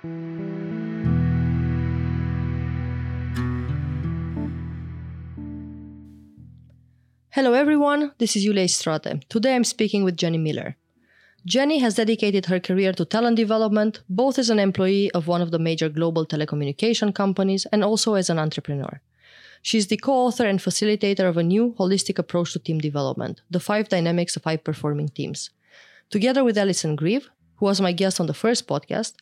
Hello everyone, this is Iulia Istrate. Today I'm speaking with Jenni Miller. Jenni has dedicated her career to talent development, both as an employee of one of the major global telecommunication companies and also as an entrepreneur. She is the co author and facilitator of a new holistic approach to team development, the five dynamics of high performing teams. Together with Alison Grieve, who was my guest on the first podcast,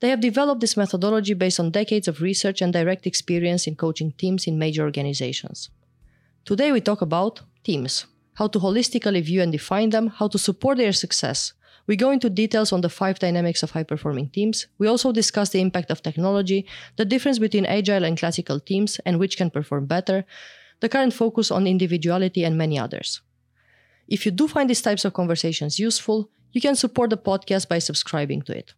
they have developed this methodology based on decades of research and direct experience in coaching teams in major organizations. Today we talk about teams, how to holistically view and define them, how to support their success. We go into details on the five dynamics of high performing teams. We also discuss the impact of technology, the difference between agile and classical teams and which can perform better, the current focus on individuality, and many others. If you do find these types of conversations useful, you can support the podcast by subscribing to it.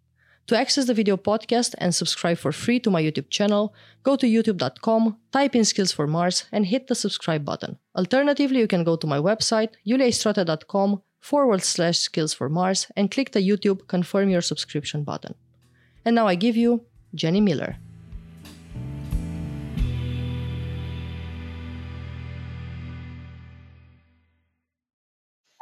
To access the video podcast and subscribe for free to my YouTube channel, go to youtube.com, type in Skills for Mars, and hit the subscribe button. Alternatively, you can go to my website, iuliaistrate.com forward slash skills for Mars and click the YouTube confirm your subscription button. And now I give you Jenni Miller.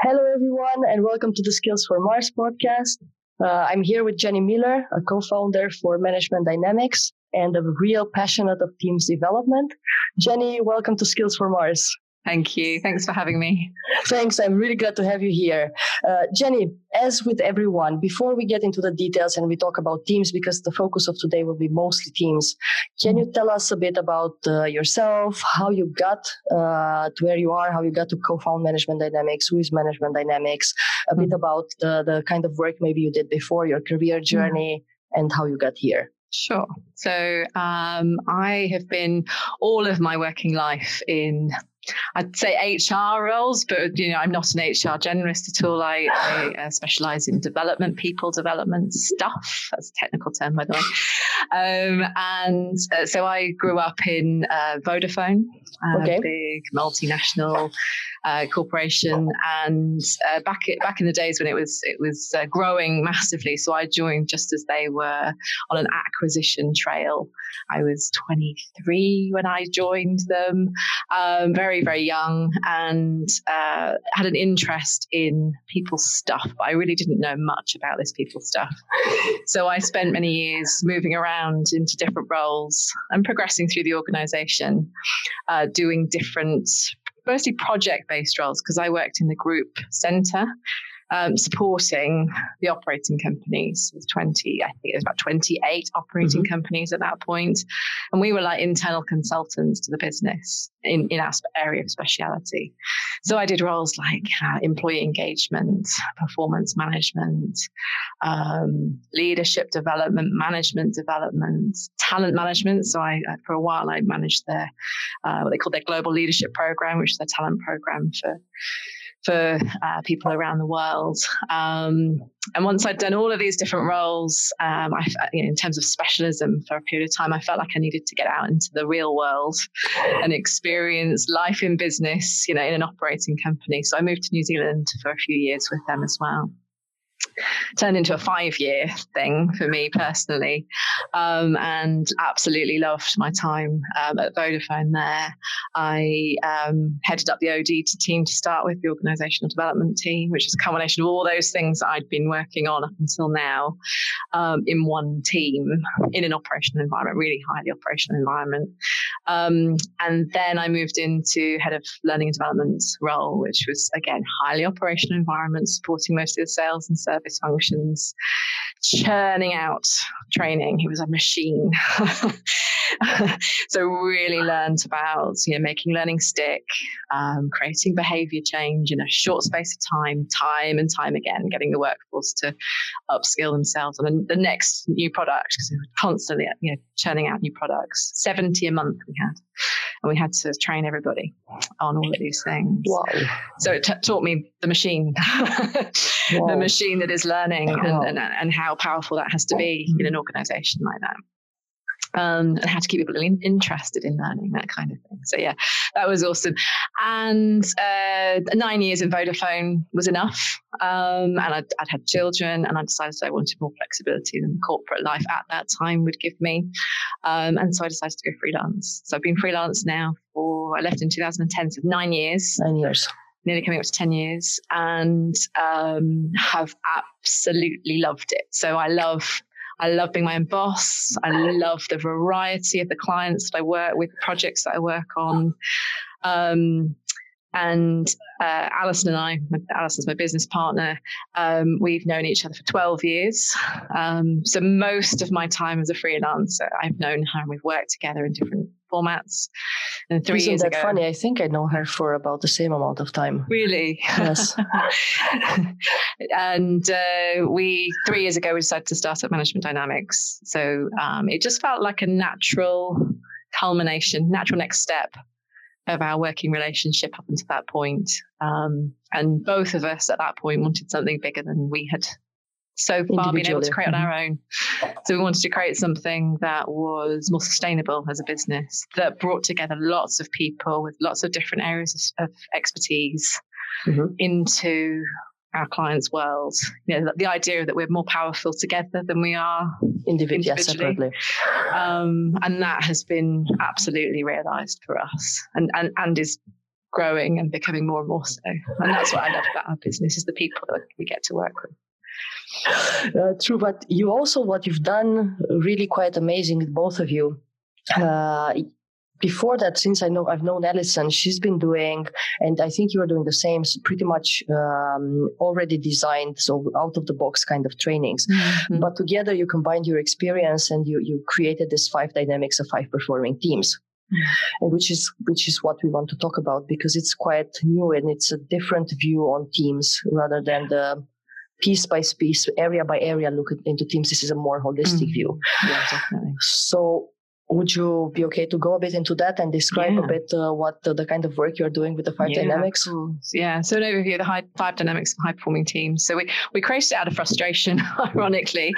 Hello, everyone, and welcome to the Skills for Mars podcast. Uh, I'm here with Jenni Miller, a co-founder for Management Dynamics and a real passionate of teams development. Jenni, welcome to Skills for Mars. Thank you. Thanks for having me. Thanks. I'm really glad to have you here. Uh, Jenni, as with everyone, before we get into the details and we talk about teams, because the focus of today will be mostly teams, can you tell us a bit about uh, yourself, how you got uh, to where you are, how you got to co found Management Dynamics, who is Management Dynamics, a mm-hmm. bit about the, the kind of work maybe you did before, your career mm-hmm. journey, mm-hmm. and how you got here? Sure. So um, I have been all of my working life in I'd say HR roles, but you know, I'm not an HR generalist at all. I, I uh, specialize in development, people development stuff. That's a technical term, by the way. Um, and uh, so I grew up in uh, Vodafone, okay. a big multinational uh, corporation, and uh, back back in the days when it was it was uh, growing massively. So I joined just as they were on an acquisition trail. I was 23 when I joined them, um, very very young, and uh, had an interest in people's stuff. But I really didn't know much about this people stuff. So I spent many years moving around into different roles and progressing through the organization, uh, doing different mostly project based roles because I worked in the group center um, supporting the operating companies. With 20, I think it was about 28 operating mm-hmm. companies at that point. And we were like internal consultants to the business in, in our area of speciality. So I did roles like uh, employee engagement, performance management, um, leadership development, management development, talent management. So I, for a while, I managed their, uh, what they call their global leadership program, which is their talent program for for uh, people around the world. Um, and once I'd done all of these different roles, um, I, you know, in terms of specialism for a period of time, I felt like I needed to get out into the real world and experience life in business, you know, in an operating company. So I moved to New Zealand for a few years with them as well turned into a five year thing for me personally. Um, and absolutely loved my time um, at Vodafone there. I um, headed up the OD team to start with, the organizational development team, which is a combination of all those things that I'd been working on up until now um, in one team in an operational environment, really highly operational environment. Um, and then I moved into head of learning and development role, which was again highly operational environment, supporting most of the sales and service functions, churning out training. He was a machine. so really learned about you know making learning stick, um, creating behavior change in a short space of time, time and time again, getting the workforce to upskill themselves on the next new product because we were constantly you know churning out new products. Seventy a month we had, and we had to train everybody on all of these things. Wow. So it t- taught me the machine, the machine that is learning, wow. and, and and how powerful that has to be in an mm-hmm. organization like that. Um, and how to keep people interested in learning, that kind of thing. So yeah, that was awesome. And uh, nine years in Vodafone was enough. Um, and I'd, I'd, had children, and I decided I wanted more flexibility than the corporate life at that time would give me. Um, and so I decided to go freelance. So I've been freelance now for I left in 2010, so nine years. Nine years nearly coming up to 10 years and um, have absolutely loved it. So I love I love being my own boss. I love the variety of the clients that I work with, projects that I work on. Um, and uh, Alison and I, Alison's my business partner, um, we've known each other for 12 years. Um, so most of my time as a freelancer, I've known her and we've worked together in different formats. And three Isn't years that ago, funny? I think I know her for about the same amount of time. Really? Yes. and uh, we three years ago we decided to start up Management Dynamics. So um, it just felt like a natural culmination, natural next step of our working relationship up until that point. Um, and both of us at that point wanted something bigger than we had so far been able to create on our mm-hmm. own. So we wanted to create something that was more sustainable as a business, that brought together lots of people with lots of different areas of, of expertise mm-hmm. into our clients' world. You know, the, idea that we're more powerful together than we are individually. separately. Um, and that has been absolutely realised for us, and, and and is growing and becoming more and more so. And that's what I love about our business is the people that we get to work with. Uh, true, but you also what you've done really quite amazing, both of you. Uh, before that, since I know I've known Alison, she's been doing, and I think you are doing the same, pretty much um, already designed, so out of the box kind of trainings. Mm-hmm. But together, you combined your experience and you you created this five dynamics of five performing teams. Mm-hmm. And which is which is what we want to talk about because it's quite new and it's a different view on teams rather than the piece by piece, area by area look into teams. This is a more holistic mm. view. Yeah, definitely. So would you be okay to go a bit into that and describe yeah. a bit uh, what the, the, kind of work you're doing with the five yeah, dynamics? Yeah, so an overview of the high, five dynamics of high performing teams. So we, we created it out of frustration, ironically.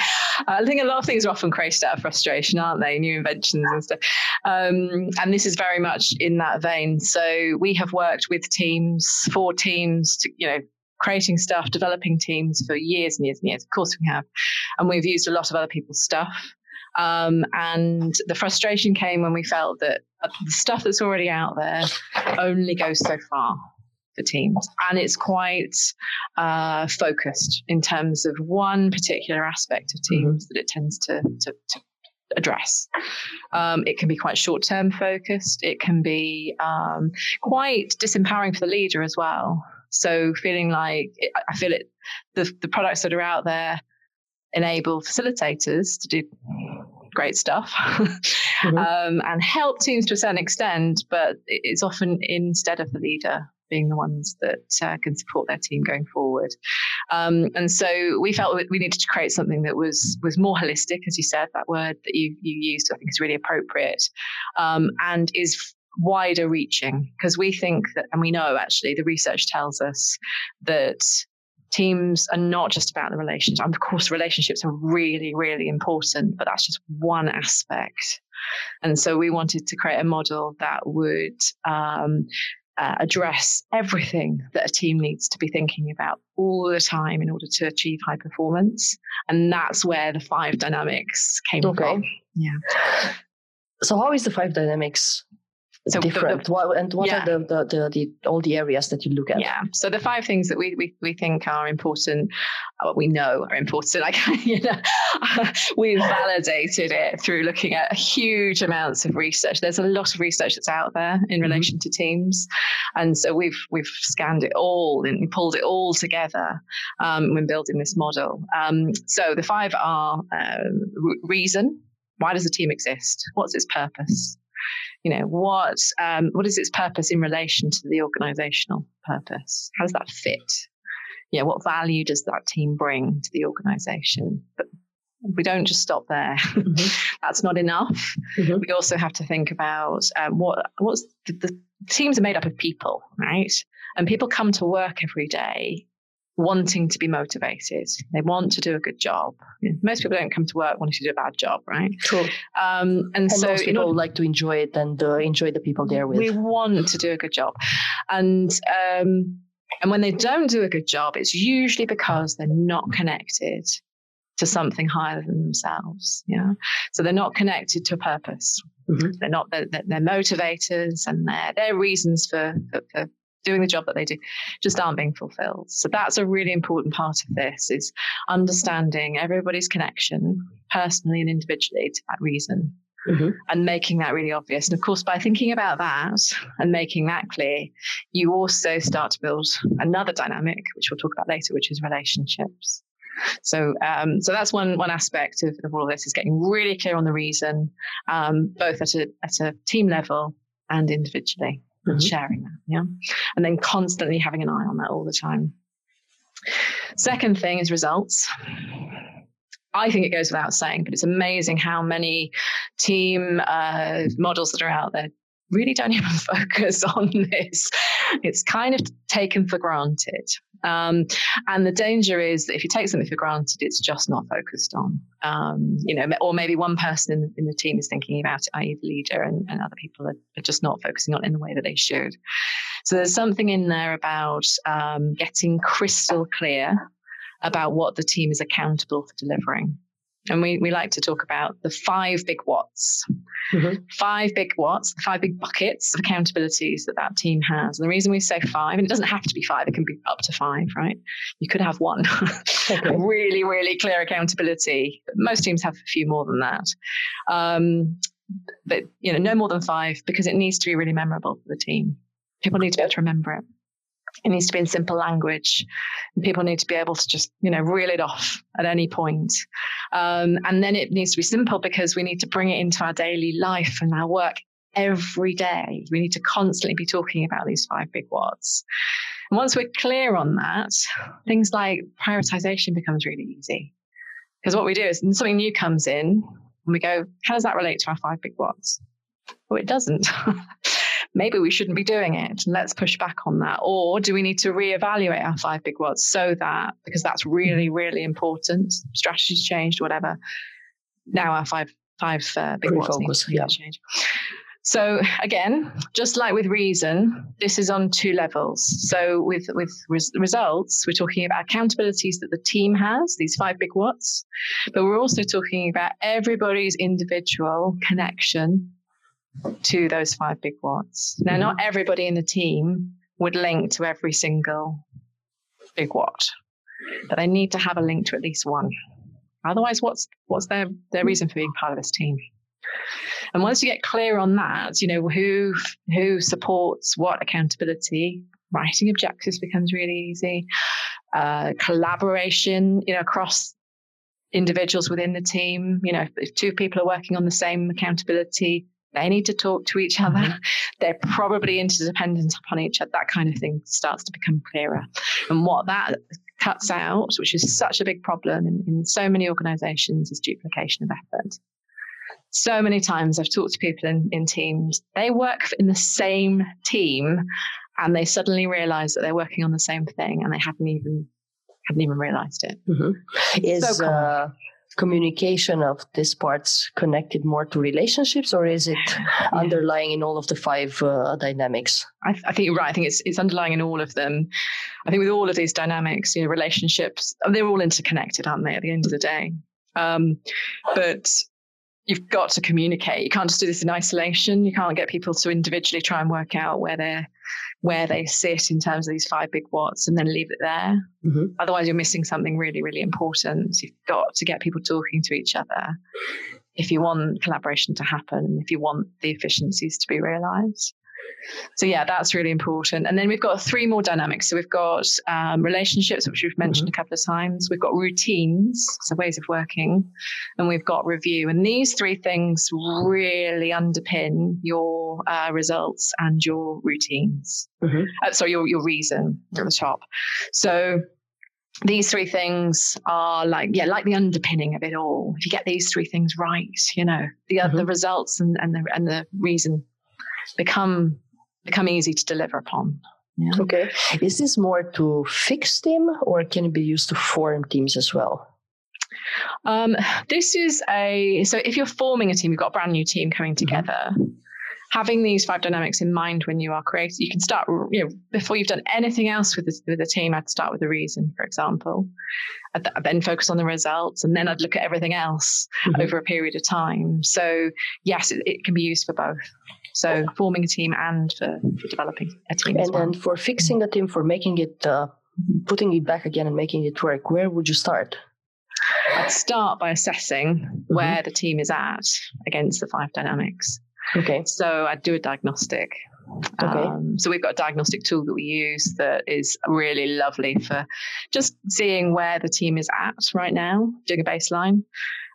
Uh, I think a lot of things are often created out of frustration, aren't they? New inventions and stuff. Um, and this is very much in that vein. So we have worked with teams, four teams, to, you know, creating stuff, developing teams for years and years and years. Of course, we have. And we've used a lot of other people's stuff. Um, and the frustration came when we felt that the stuff that's already out there only goes so far for teams. And it's quite uh, focused in terms of one particular aspect of teams mm-hmm. that it tends to, to, to address. Um, it can be quite short term focused, it can be um, quite disempowering for the leader as well. So feeling like I feel it, the, the products that are out there enable facilitators to do great stuff mm-hmm. um, and help teams to a certain extent, but it's often instead of the leader being the ones that uh, can support their team going forward. Um, and so we felt we needed to create something that was was more holistic, as you said, that word that you you used, I think is really appropriate, um, and is wider reaching because we think that, and we know actually, the research tells us that teams are not just about the relationships. Of course, relationships are really, really important, but that's just one aspect. And so we wanted to create a model that would um, uh, address everything that a team needs to be thinking about all the time in order to achieve high performance. And that's where the five dynamics came okay. from. Yeah. So, how is the five dynamics so different. The, the, and what yeah. are the, the, the, the, all the areas that you look at? Yeah. So the five things that we we, we think are important, uh, what we know are important. Like you know, we've validated it through looking at huge amounts of research. There's a lot of research that's out there in mm-hmm. relation to teams, and so we've we've scanned it all and pulled it all together um, when building this model. Um, so the five are uh, reason. Why does a team exist? What's its purpose? You know what um, what is its purpose in relation to the organizational purpose? How does that fit? Yeah what value does that team bring to the organization? But we don't just stop there. Mm-hmm. that's not enough. Mm-hmm. we also have to think about um, what what's the, the teams are made up of people right? And people come to work every day wanting to be motivated. They want to do a good job. Most people don't come to work wanting to do a bad job, right? True. Um, and, And so most people order- like to enjoy it and uh, enjoy the people they're with. we want to do a good job, and um, and when they don't do a good job, it's usually because they're not connected to something higher than themselves. Yeah, so they're not connected to a purpose. Mhm. They're not. They're they're motivators and their their reasons for, for for doing the job that they do just aren't being fulfilled. So that's a really important part of this is understanding everybody's connection personally and individually to that reason Mhm. and making that really obvious. And of course, by thinking about that and making that clear, you also start to build another dynamic, which we'll talk about later, which is relationships. So, um, so that's one one aspect of, of all of this is getting really clear on the reason, um, both at a at a team level and individually, and Mhm. sharing that, yeah, and then constantly having an eye on that all the time. Second thing is results. I think it goes without saying, but it's amazing how many team uh, models that are out there really don't even focus on this. It's kind of taken for granted. Um, and the danger is that if you take something for granted, it's just not focused on. Um, you know, or maybe one person in, in the team is thinking about it, i.e., the leader, and, and other people are, are just not focusing on it in the way that they should. So there's something in there about um, getting crystal clear about what the team is accountable for delivering. And we, we like to talk about the five big what's, Mhm. five big what's, five big buckets of accountabilities that that team has. And the reason we say five, and it doesn't have to be five, it can be up to five, right? You could have one. Okay. really, really clear accountability. Most teams have a few more than that. Um, but, you know, no more than five because it needs to be really memorable for the team. People need to be able to remember it. It needs to be in simple language. And people need to be able to just, you know, reel it off at any point. Um, and then it needs to be simple because we need to bring it into our daily life and our work every day. We need to constantly be talking about these five big what's. And once we're clear on that, things like prioritization becomes really easy. Because what we do is something new comes in, and we go, how does that relate to our five big what's? Well, it doesn't. Maybe we shouldn't be doing it. Let's push back on that. Or do we need to reevaluate our five big what's so that, because that's really, really important, strategies changed, whatever. Now our five five uh, big what's need to yeah. change. So again, just like with reason, this is on two levels. So with with res- results, we're talking about accountabilities that the team has, these five big what's, but we're also talking about everybody's individual connection to those five big what's. Now, not everybody in the team would link to every single big what, but they need to have a link to at least one. Otherwise, what's what's their their reason for being part of this team? And once you get clear on that, you know who who supports what accountability. Writing objectives becomes really easy. Uh, collaboration, you know, across individuals within the team. You know, if, if two people are working on the same accountability, they need to talk to each other. They're probably interdependent upon each other. That kind of thing starts to become clearer. And what that cuts out, which is such a big problem in, in so many organizations, is duplication of effort. So many times I've talked to people in, in teams, they work in the same team and they suddenly realize that they're working on the same thing and they haven't even hadn't even realized it. Mhm. Is So uh, communication of these parts connected more to relationships, or is it underlying in all of the five uh, dynamics? I, I think you're right. I think it's it's underlying in all of them. I think with all of these dynamics, you know, relationships, they're all interconnected, aren't they? At the end of the day, um, but you've got to communicate. You can't just do this in isolation. You can't get people to individually try and work out where they're where they sit in terms of these five big what's and then leave it there. Mhm. Otherwise, you're missing something really, really important. You've got to get people talking to each other if you want collaboration to happen, if you want the efficiencies to be realized. So yeah, that's really important. And then we've got three more dynamics. So we've got um, relationships, which we've mentioned a couple of times. We've got routines, so ways of working, and we've got review. And these three things really underpin your uh, results and your routines. Mhm. Uh, sorry, your your reason at the top. So these three things are like yeah like the underpinning of it all if you get these three things right you know the other the results and, and the and the reason become become easy to deliver upon Yeah. Okay. Is this more to fix team or can it be used to form teams as well? Um, this is a so if you're forming a team, you've got a brand new team coming mm-hmm. together. Mm-hmm. Having these five dynamics in mind when you are creating, you can start. You know, before you've done anything else with the, with the team, I'd start with the reason, for example. I'd, I'd then focus on the results, and then I'd look at everything else mm-hmm. over a period of time. So yes, it, it can be used for both. So forming a team and for, for developing a team. And well. then for fixing a team, for making it, uh, putting it back again and making it work, where would you start? I'd start by assessing mm-hmm. where the team is at against the five dynamics. Okay. So I'd do a diagnostic. Okay. Um, so we've got a diagnostic tool that we use that is really lovely for just seeing where the team is at right now, doing a baseline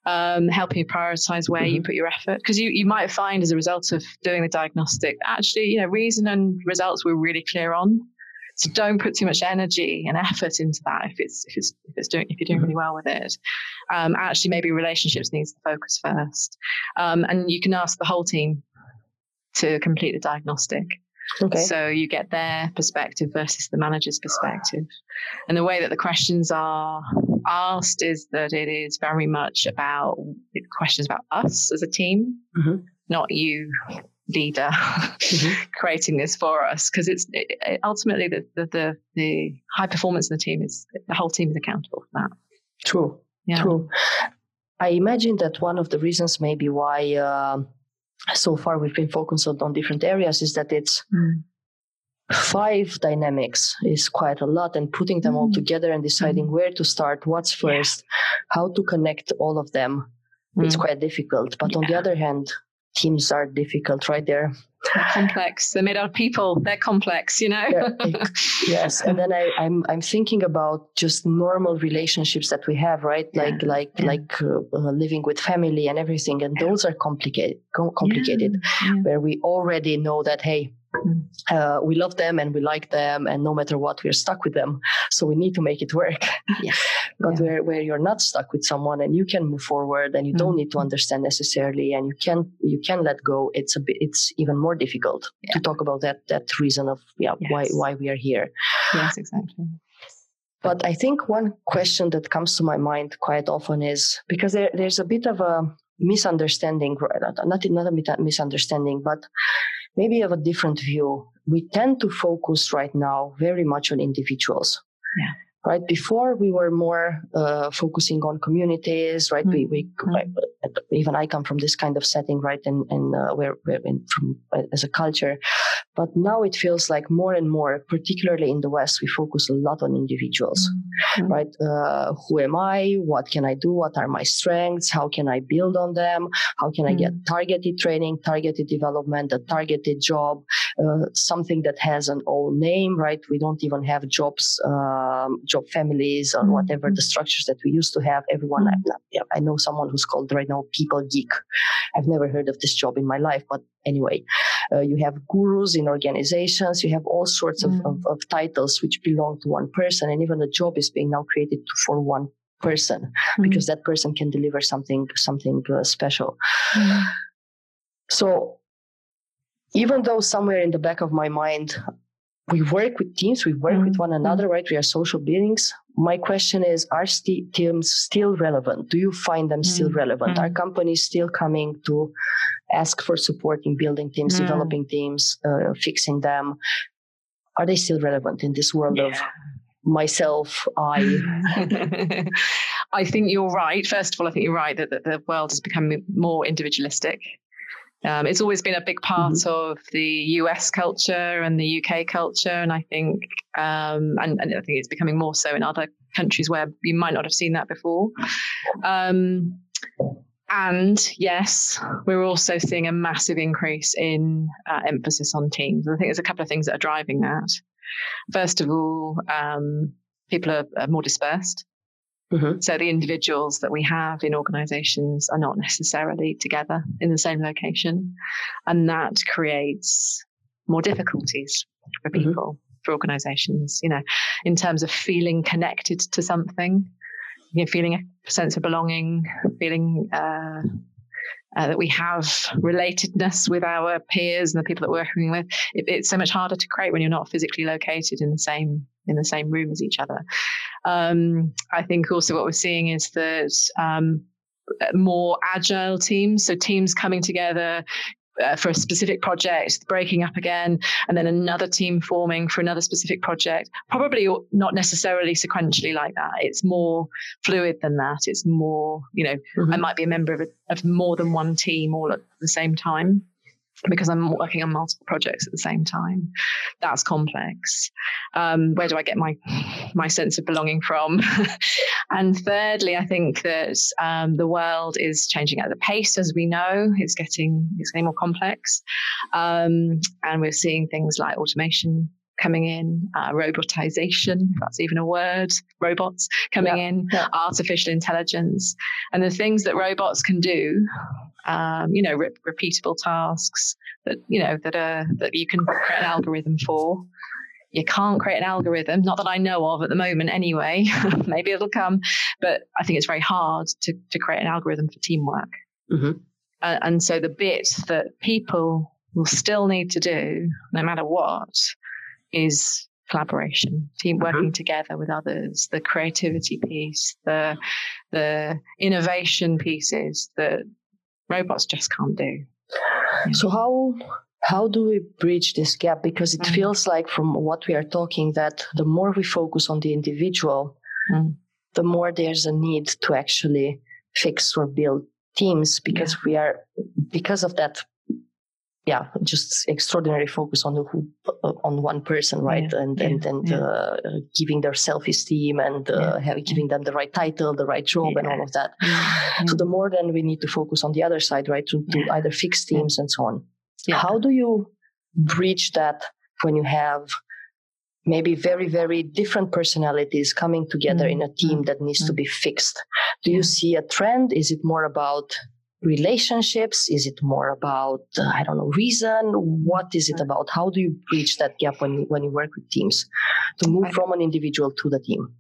um, helping you prioritize where mm-hmm. you put your effort. Because you, you might find as a result of doing the diagnostic, actually, you know, reason and results we're really clear on. So don't put too much energy and effort into that if it's if it's if it's doing if you're doing mm-hmm. really well with it. Um, actually, maybe relationships needs the focus first, um, and you can ask the whole team to complete the diagnostic. Okay. So you get their perspective versus the manager's perspective. And the way that the questions are asked is that it is very much about questions about us as a team, mm-hmm. not you, leader, mm-hmm. creating this for us. Because it's it, ultimately the, the, the, the high performance in the team is the whole team is accountable for that. True. Yeah. True. I imagine that one of the reasons maybe why uh, so far we've been focused on, on different areas is that it's mm. Five dynamics is quite a lot and putting them mm. all together and deciding mm. where to start what's first yeah. how to connect all of them it's mm. quite difficult but yeah. on the other hand teams are difficult right there they're complex they're made out of people they're complex you know yeah, yes and then I, am I'm, I'm thinking about just normal relationships that we have right like yeah. like yeah. like uh, uh, living with family and everything and those are complicated complicated where we already know that hey uh, we love them and we like them, and no matter what, we're stuck with them. So we need to make it work. Yeah. but yeah. where, where you're not stuck with someone and you can move forward and you mm-hmm. don't need to understand necessarily and you can you can let go, it's a bit it's even more difficult yeah. to talk about that that reason of yeah yes. why why we are here. Yes, exactly. But I think one question that comes to my mind quite often is because there, there's a bit of a misunderstanding, not, not a misunderstanding, but maybe have a different view. We tend to focus right now very much on individuals. Yeah right? Before we were more uh, focusing on communities, right? Mm-hmm. We, we mm-hmm. even I come from this kind of setting, right? And and uh, where we're in, from uh, as a culture, but now it feels like more and more, particularly in the West, we focus a lot on individuals, mm-hmm. right? Uh, who am I? What can I do? What are my strengths? How can I build on them? How can I get mm-hmm. targeted training, targeted development, a targeted job, uh, something that has an own name, right? We don't even have jobs. Um, job families or mm-hmm. whatever the structures that we used to have. Everyone, mm-hmm. I, I, know someone who's called right now people geek. I've never heard of this job in my life, but anyway, uh, you have gurus in organizations. You have all sorts of, mm-hmm. of, of, titles which belong to one person, and even the job is being now created for one person mm-hmm. because that person can deliver something something uh, special. Mm-hmm. So even though somewhere in the back of my mind we work with teams, we work with one another, mm-hmm. right? We are social beings. My question is, are st- teams still relevant? Do you find them still relevant? Are companies still coming to ask for support in building teams, mm. developing teams, uh, fixing them? Are they still relevant in this world yeah. of myself, I? I think you're right. First of all, I think you're right that, that the world is becoming more individualistic. Um, it's always been a big part mm-hmm. of the US culture and the UK culture, and I think, um, and, and, I think it's becoming more so in other countries where you might not have seen that before. Um, and yes, we're also seeing a massive increase in uh, emphasis on teams. I think there's a couple of things that are driving that. First of all, um, people are, are more dispersed. Mm-hmm. So the individuals that we have in organizations are not necessarily together in the same location. And that creates more difficulties for mm-hmm. people, mm-hmm. for organizations, you know, in terms of feeling connected to something, you know, feeling a sense of belonging, feeling uh, uh, that we have relatedness with our peers and the people that we're working with. It, it's so much harder to create when you're not physically located in the same in the same room as each other. Um, I think also what we're seeing is that um, more agile teams, so teams coming together, uh, for a specific project, breaking up again, and then another team forming for another specific project. Probably not necessarily sequentially like that. It's more fluid than that. It's more, you know, mm-hmm. I might be a member of, a, of more than one team all at the same time because I'm working on multiple projects at the same time. That's complex. Um, where do I get my my sense of belonging from? and thirdly, I think that um, the world is changing at the pace, as we know. It's getting it's getting more complex, um, and we're seeing things like automation coming in, uh, robotization, if that's even a word, robots coming yeah, in, yeah. artificial intelligence, and the things that robots can do um, you know, re- repeatable tasks that you know that are that you can create an algorithm for. You can't create an algorithm, not that I know of at the moment, anyway. Maybe it'll come, but I think it's very hard to to create an algorithm for teamwork. Mm-hmm. Uh, and so the bit that people will still need to do, no matter what, is collaboration, team mm-hmm. working mm-hmm. together with others, the creativity piece, the the innovation pieces that robots just can't do. So how how do we bridge this gap? Because it mm. feels like from what we are talking that the more we focus on the individual, mm. the more there's a need to actually fix or build teams because yeah. we are because of that yeah, just extraordinary focus on the who, uh, on one person, right? Yeah, and, yeah, and and yeah. uh, giving their self esteem and uh, having, giving them the right title, the right job, and all of that. So the more then we need to focus on the other side, right? To, to either fix teams and so on. How do you bridge that when you have maybe very very different personalities coming together mm-hmm. in a team that needs mm-hmm. to be fixed? Do you see a trend? Is it more about relationships? Is it more about uh, I don't know reason? What is it about? How do you bridge that gap when you, when you work with teams to move from an individual to the team?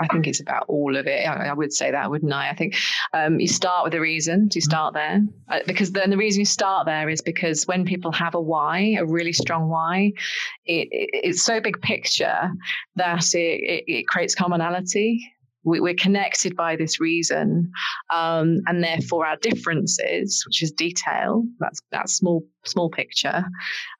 I think it's about all of it. I, I would say that, wouldn't I? I think um, you start with a reason. You start there uh, because then the reason you start there is because when people have a why, a really strong why, it, it, it's so big picture that it, it creates commonality we, are connected by this reason, um, and therefore our differences, which is detail, that's that small small picture,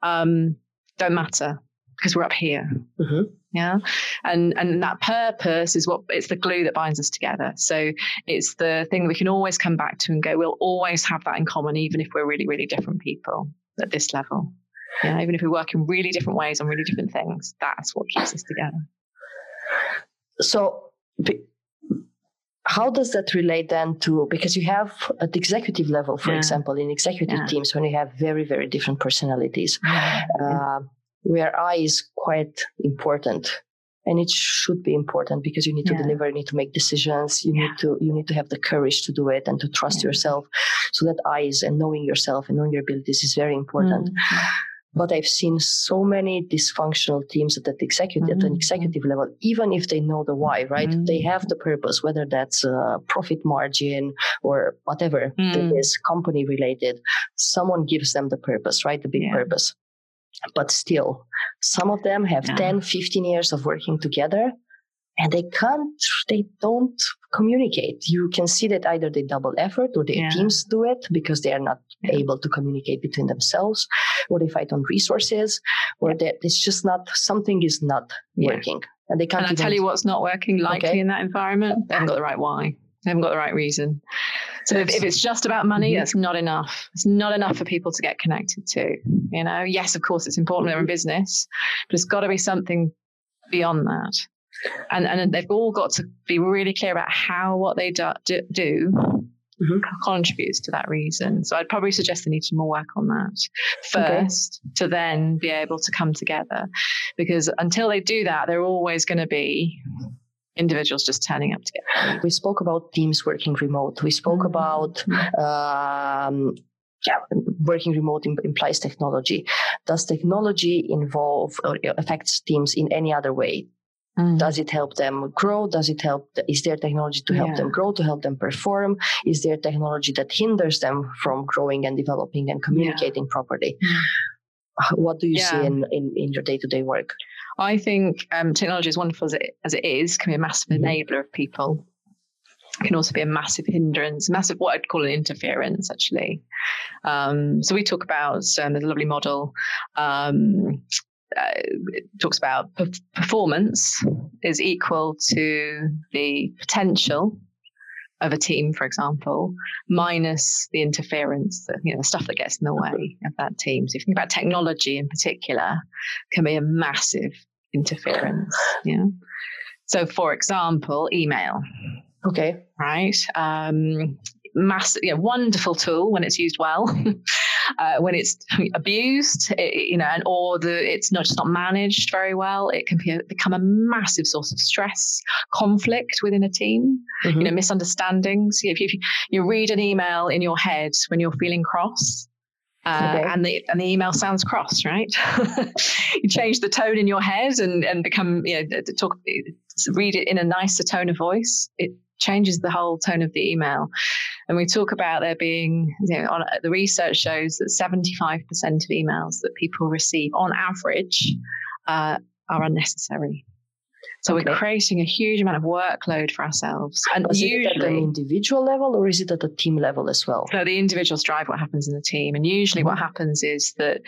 um, don't matter because we're up here. Mm-hmm. Yeah, and and that purpose is what it's the glue that binds us together. So it's the thing that we can always come back to and go. We'll always have that in common, even if we're really really different people at this level. Yeah, even if we work in really different ways on really different things, that's what keeps us together. So how does that relate then to because you have at the executive level for yeah. example in executive yeah. teams when you have very very different personalities yeah. uh, where i is quite important and it should be important because you need to deliver you need to make decisions you need to you need to have the courage to do it and to trust yourself so that eyes and knowing yourself and knowing your abilities is very important mm-hmm but I've seen so many dysfunctional teams at, that executive, mm-hmm. at an mm-hmm. executive level, even if they know the why, right? Mm-hmm. They have the purpose, whether that's a profit margin or whatever mm-hmm. that is company related. Someone gives them the purpose, right? The big yeah. purpose. But still, some of them have yeah. 10, 15 years of working together and they can't, they don't communicate. You can see that either they double effort or their yeah. teams do it because they are not yeah. able to communicate between themselves or they fight on resources or yeah. that it's just not, something is not working. And they can't. And I tell you what's not working likely okay. in that environment. They haven't got the right why. They haven't got the right reason. So if, if it's just about money, mm-hmm. that's not enough. It's not enough for people to get connected to. You know, yes, of course, it's important they're in business, but it's got to be something beyond that and and they've all got to be really clear about how what they do, do mm-hmm. contributes to that reason. So I'd probably suggest they need to more work on that first okay. to then be able to come together, because until they do that, they're always going to be individuals just turning up together. We spoke about teams working remote. We spoke mm-hmm. about um, yeah, working remote implies technology. Does technology involve or affects teams in any other way? Mm. Does it help them grow? Does it help? Is there technology to help yeah. them grow, to help them perform? Is there technology that hinders them from growing and developing and communicating yeah. properly? Mm. What do you yeah. see in, in, in your day to day work? I think um, technology, as wonderful as it, as it is, can be a massive mm-hmm. enabler of people. It can also be a massive hindrance, massive what I'd call an interference, actually. Um, so we talk about um, there's a lovely model um, uh, it talks about performance is equal to the potential of a team, for example, minus the interference, the, you know, the stuff that gets in the way of that team. So if you think about technology in particular, can be a massive interference. Yeah. So, for example, email. Okay. Right. Um, massive, yeah, wonderful tool when it's used well. uh, when it's abused, it, you know, and or the it's not just not managed very well, it can be become a massive source of stress, conflict within a team. Mm-hmm. You know, misunderstandings. If you, if you read an email in your head when you're feeling cross, uh, okay. and the and the email sounds cross, right? you change the tone in your head and and become you know talk read it in a nicer tone of voice. It changes the whole tone of the email. And we talk about there being, you know, on, the research shows that 75% of emails that people receive on average uh, are unnecessary. So okay. we're creating a huge amount of workload for ourselves. And is usually, it at an individual level or is it at a team level as well? So the individuals drive what happens in the team. And usually mm-hmm. what happens is that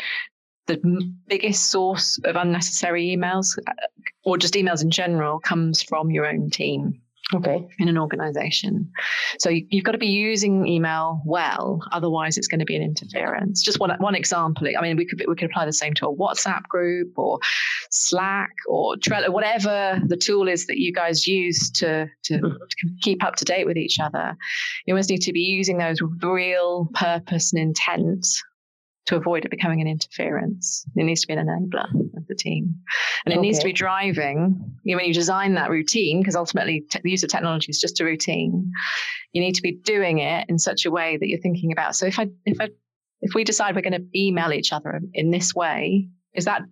the biggest source of unnecessary emails uh, or just emails in general comes from your own team okay. in an organization. So you, have got to be using email well otherwise it's going to be an interference. Just one one example i mean we could we could apply the same to a whatsapp group or slack or trello whatever the tool is that you guys use to to, mm-hmm. to keep up to date with each other. You always need to be using those with real purpose and intent to avoid it becoming an interference. It needs to be an enabler of the team. And it okay. needs to be driving, you know, when you design that routine, because ultimately te- the use of technology is just a routine, you need to be doing it in such a way that you're thinking about. So if I, if I, if we decide we're going to email each other in this way, is that,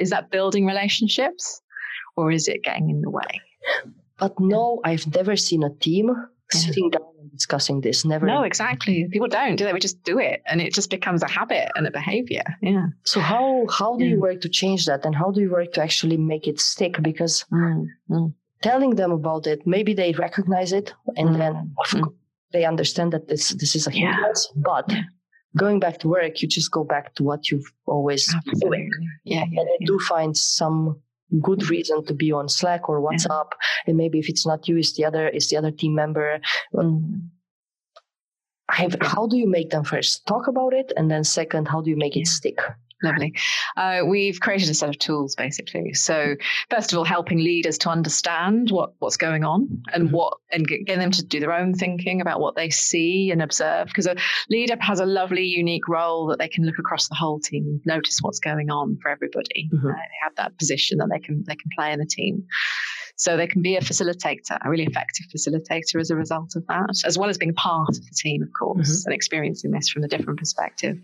is that building relationships or is it getting in the way? But no, I've never seen a team sitting down discussing this. Never. No, exactly. People don't do they? We just do it, and it just becomes a habit and a behavior. Yeah. So how how do you work to change that, and how do you work to actually make it stick? Because mm, mm. telling them about it, maybe they recognize it, and mm, then mm. they understand that this this is a hindrance. Yeah. But yeah. going back to work, you just go back to what you've always Absolutely. doing. Yeah, yeah, and I do find some good reason to be on Slack or WhatsApp. Yeah. And maybe if it's not you, it's the other, it's the other team member. Mm. Have, how do you make them first talk about it, and then second, how do you make it stick? Lovely. Uh, we've created a set of tools basically. So first of all, helping leaders to understand what, what's going on and mm-hmm. what and getting them to do their own thinking about what they see and observe. Because a leader has a lovely, unique role that they can look across the whole team notice what's going on for everybody. Mm-hmm. Uh, they have that position that they can they can play in the team. So they can be a facilitator, a really effective facilitator as a result of that, as well as being part of the team, of course, mm-hmm. and experiencing this from a different perspective.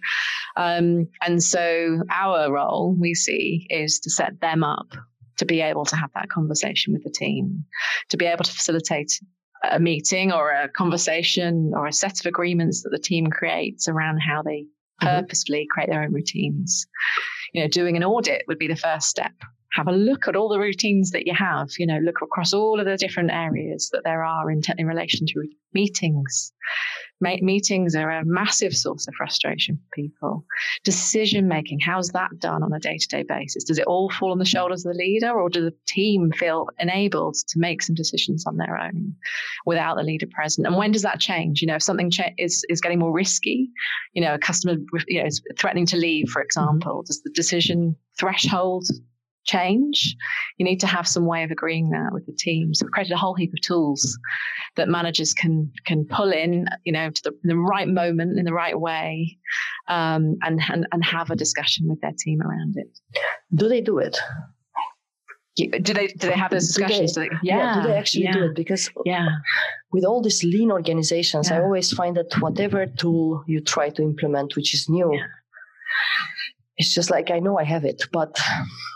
Um, and so our role we see is to set them up to be able to have that conversation with the team, to be able to facilitate a meeting or a conversation or a set of agreements that the team creates around how they mm-hmm. purposefully create their own routines. You know, doing an audit would be the first step have a look at all the routines that you have, you know, look across all of the different areas that there are in, in relation to meetings. Ma- meetings are a massive source of frustration for people. Decision making, how's that done on a day to day basis? Does it all fall on the shoulders of the leader, or does the team feel enabled to make some decisions on their own without the leader present? And when does that change? You know, if something cha- is, is getting more risky, you know, a customer you know, is threatening to leave, for example, mm-hmm. does the decision threshold change, you need to have some way of agreeing that with the team. So we've created a whole heap of tools that managers can can pull in, you know, to the, the right moment in the right way, um, and, and and have a discussion with their team around it. Do they do it? do they do they have those discussions? Do they, do they, yeah, yeah, do they actually yeah. do it? Because yeah, with all these lean organizations, yeah. I always find that whatever tool you try to implement, which is new, it's just like I know I have it, but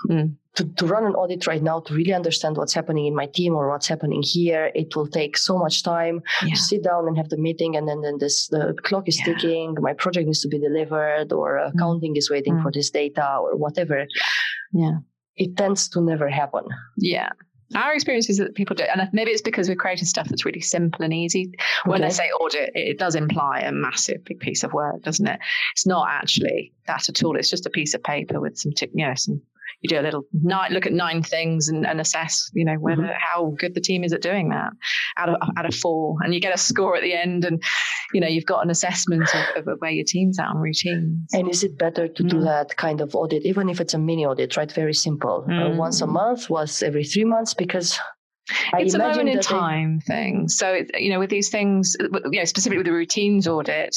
mm. to, to run an audit right now to really understand what's happening in my team or what's happening here, it will take so much time yeah. to sit down and have the meeting, and then then this the clock is yeah. ticking. My project needs to be delivered, or mm. accounting is waiting mm. for this data, or whatever. Yeah, it tends to never happen. Yeah. Our experience is that people do, and maybe it's because we're creating stuff that's really simple and easy. When okay. I say audit, it does imply a massive big piece of work, doesn't it? It's not actually that at all. It's just a piece of paper with some, you know, some you do a little night look at nine things and, and assess, you know, whether mm-hmm. how good the team is at doing that out of out of four, and you get a score at the end, and you know you've got an assessment of, of where your team's at on routines. And is it better to mm. do that kind of audit, even if it's a mini audit, right? Very simple, uh, mm. uh, once a month, once every three months, because I it's a moment in time they... thing. So it, you know, with these things, you know, specifically with the routines audit,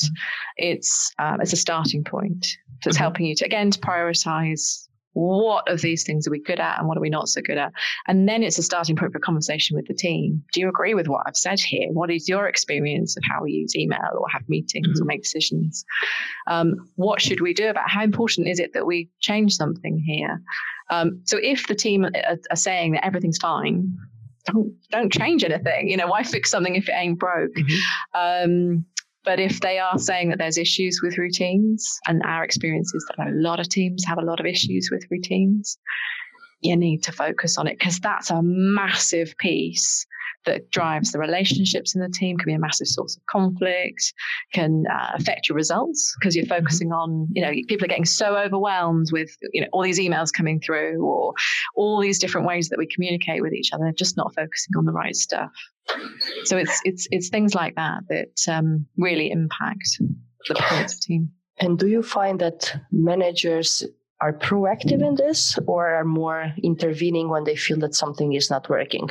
it's um, it's a starting point. So it's mm-hmm. helping you to again to prioritize what of these things are we good at and what are we not so good at? And then it's a starting point for conversation with the team. Do you agree with what I've said here? What is your experience of how we use email or have meetings mm-hmm. or make decisions? Um, what should we do about how important is it that we change something here? Um, so if the team are, are saying that everything's fine, don't don't change anything. You know, why fix something if it ain't broke? Mm-hmm. Um, but if they are saying that there's issues with routines, and our experience is that a lot of teams have a lot of issues with routines, you need to focus on it because that's a massive piece that drives the relationships in the team can be a massive source of conflict can uh, affect your results because you're mm-hmm. focusing on you know people are getting so overwhelmed with you know all these emails coming through or all these different ways that we communicate with each other just not focusing on the right stuff so it's it's it's things like that that um, really impact the performance of team and do you find that managers are proactive in this or are more intervening when they feel that something is not working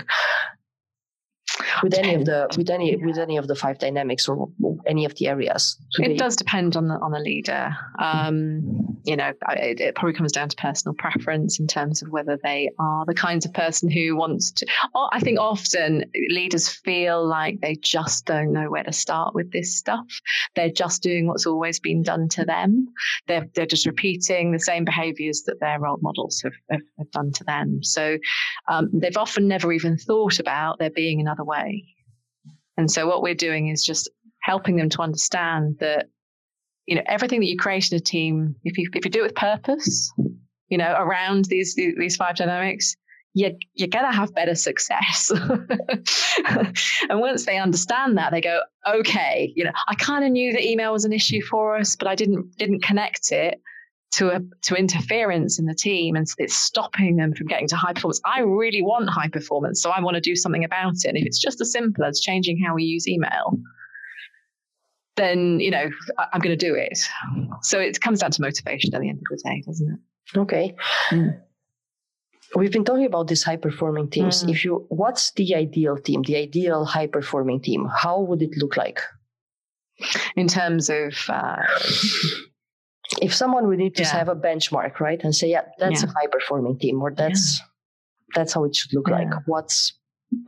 with any of the with any with any of the five dynamics or any of the areas. It does depend on the on the leader. Um, you know it, it, probably comes down to personal preference in terms of whether they are the kinds of person who wants to i think often leaders feel like they just don't know where to start with this stuff. They're just doing what's always been done to them. They're, they're just repeating the same behaviors that their role models have, have, have done to them. So um, they've often never even thought about there being another way and so what we're doing is just helping them to understand that, you know, everything that you create in a team, if you if you do it with purpose, you know, around these these five dynamics, you're, you're to have better success. and once they understand that, they go, okay, you know, I kind of knew that email was an issue for us, but I didn't didn't connect it to a, to interference in the team and it's stopping them from getting to high performance. I really want high performance, so I want to do something about it. And if it's just as simple as changing how we use email, then you know I'm going to do it. So it comes down to motivation at the end of the day, doesn't it? Okay. Mm. We've been talking about these high performing teams. Mm. If you, what's the ideal team? The ideal high performing team? How would it look like? In terms of uh, if someone would need to yeah. have a benchmark, right, and say, yeah, that's yeah. a high performing team, or that's yeah. that's how it should look like. What's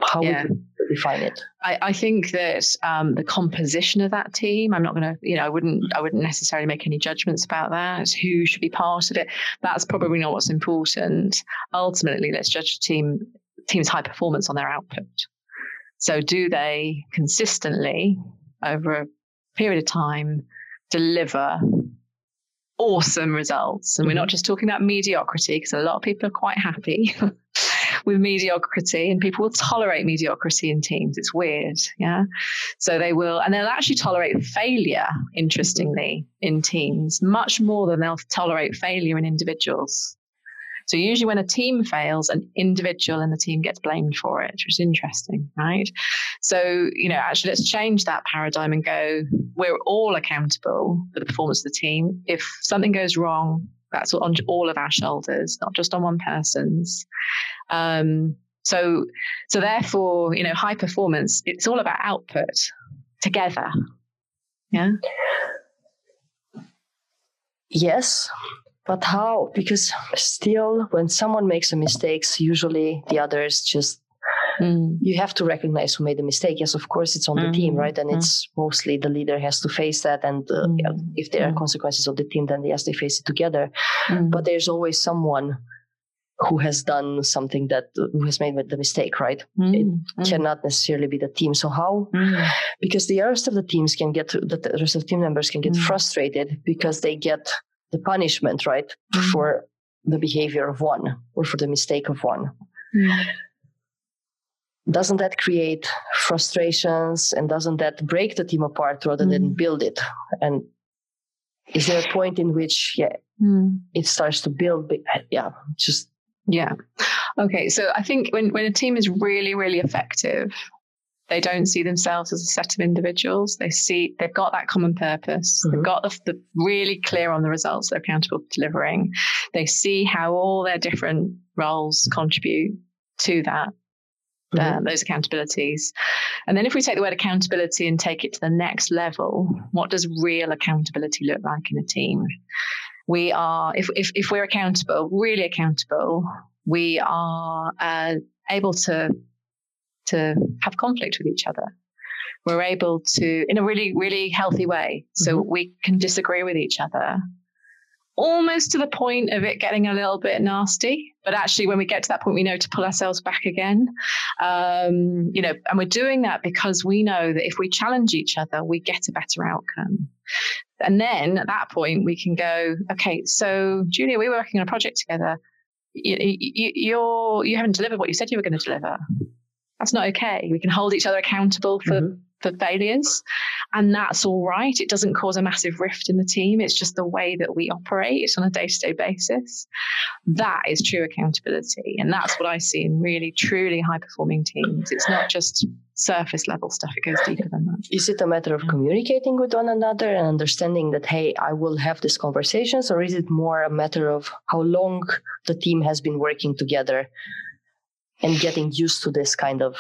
how would you define it? I, I think that um, the composition of that team, I'm not going to, you know, I wouldn't, I wouldn't necessarily make any judgments about that. Who should be part of it? That's probably not what's important. Ultimately, let's judge the team team's high performance on their output. So, do they consistently over a period of time deliver awesome results. And we're not mm-hmm. just talking about mediocrity, because a lot of people are quite happy with mediocrity and people will tolerate mediocrity in teams. It's weird. Yeah. So they will, and they'll actually tolerate failure, interestingly, in teams much more than they'll tolerate failure in individuals. So usually when a team fails, an individual in the team gets blamed for it, which is interesting, right? So, you know, actually let's change that paradigm and go, we're all accountable for the performance of the team. If something goes wrong, that's on all of our shoulders, not just on one person's. Um, so, so therefore, you know, high performance, it's all about output together. Yeah. Yes, but how? Because still, when someone makes a mistake, usually the others just mm. you have to recognize who made the mistake. Yes, of course, it's on the team, mm-hmm. right? And mm. it's mostly the leader has to face that. And uh, mm. if there are mm. consequences of the team, then yes, they face it together. Mm. But there's always someone who has done something that who has made the mistake, right? Mm, it mm. cannot necessarily be the team. So how? Mm. Because the rest of the teams can get the rest of the team members can get mm. frustrated because they get the punishment, right, mm. for the behavior of one or for the mistake of one. Mm. Doesn't that create frustrations and doesn't that break the team apart rather than build it? And is there a point in which yeah it starts to build? Yeah, just yeah. Okay. So I think when, when a team is really, really effective, they don't see themselves as a set of individuals. They see they've got that common purpose. Mm-hmm. They've got the, the, really clear on the results they're accountable for delivering. They see how all their different roles contribute to that. Uh, mm-hmm. Uh, those accountabilities. And then if we take the word accountability and take it to the next level, what does real accountability look like in a team? we are, if, if, if we're accountable, really accountable, we are uh, able to, to have conflict with each other. We're able to, in a really, really healthy way. So mm-hmm. we can disagree with each other almost to the point of it getting a little bit nasty. But actually, when we get to that point, we know to pull ourselves back again. Um, you know, and we're doing that because we know that if we challenge each other, we get a better outcome. And then at that point, we can go, okay, so Julia, we were working on a project together. You, you, you're, you haven't delivered what you said you were going to deliver. That's not okay. We can hold each other accountable for mm-hmm for failures. And that's all right. It doesn't cause a massive rift in the team. It's just the way that we operate on a day to day basis. That is true accountability. And that's what I see in really, truly high performing teams. It's not just surface level stuff, it goes deeper than that. Is it a matter of communicating with one another and understanding that, hey, I will have these conversations? Or is it more a matter of how long the team has been working together and getting used to this kind of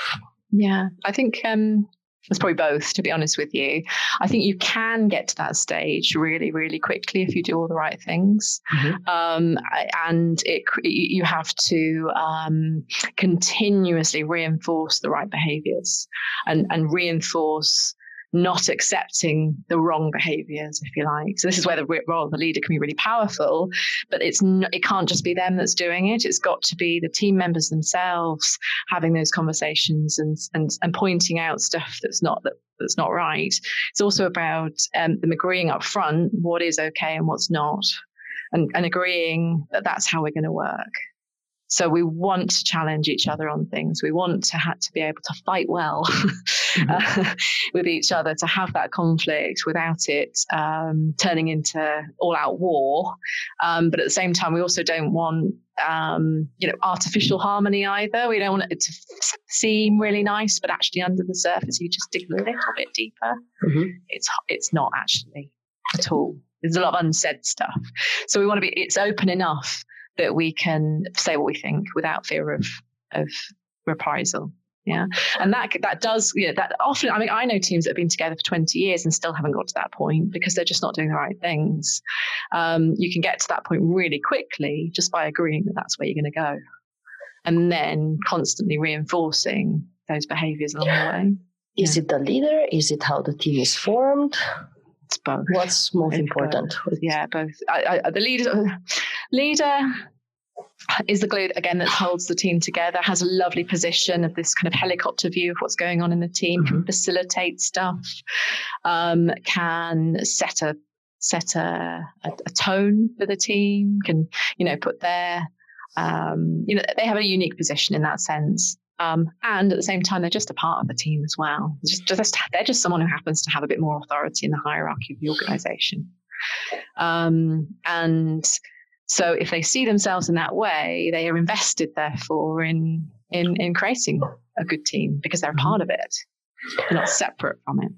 yeah, I think um, it's probably both, to be honest with you. I think you can get to that stage really, really quickly if you do all the right things. Mm-hmm. Um, and it, you have to um, continuously reinforce the right behaviors and, and reinforce not accepting the wrong behaviors, if you like. So this is where the role of the leader can be really powerful, but it's not, it can't just be them that's doing it. It's got to be the team members themselves having those conversations and and, and pointing out stuff that's not that that's not right. It's also about um, them agreeing up front what is okay and what's not, and, and agreeing that that's how we're going to work. So we want to challenge each other on things. We want to have to be able to fight well mm-hmm. uh, with each other, to have that conflict without it um, turning into all-out war. Um, but at the same time, we also don't want um, you know artificial harmony either. We don't want it to seem really nice, but actually under the surface, you just dig a little bit deeper. Mm-hmm. It's it's not actually at all. There's a lot of unsaid stuff. So we want to be. It's open enough that we can say what we think without fear of of reprisal. Yeah. And that that does, you know, that often I mean, I know teams that have been together for 20 years and still haven't got to that point because they're just not doing the right things. Um, you can get to that point really quickly just by agreeing that that's where you're going to go. And then constantly reinforcing those behaviors along the way. Is yeah. it the leader? Is it how the team is formed? It's both. What's most important? Both. Yeah, both. I, I, the leader, leader is the glue again that holds the team together has a lovely position of this kind of helicopter view of what's going on in the team mm-hmm. can facilitate stuff um, can set a set a, a, a, tone for the team can you know put their um, you know they have a unique position in that sense. Um, and at the same time they're just a part of the team as well. Just, just, they're just someone who happens to have a bit more authority in the hierarchy of the organization. Um, and so if they see themselves in that way, they are invested, therefore, in in in creating a good team because they're part of it, they're not separate from it.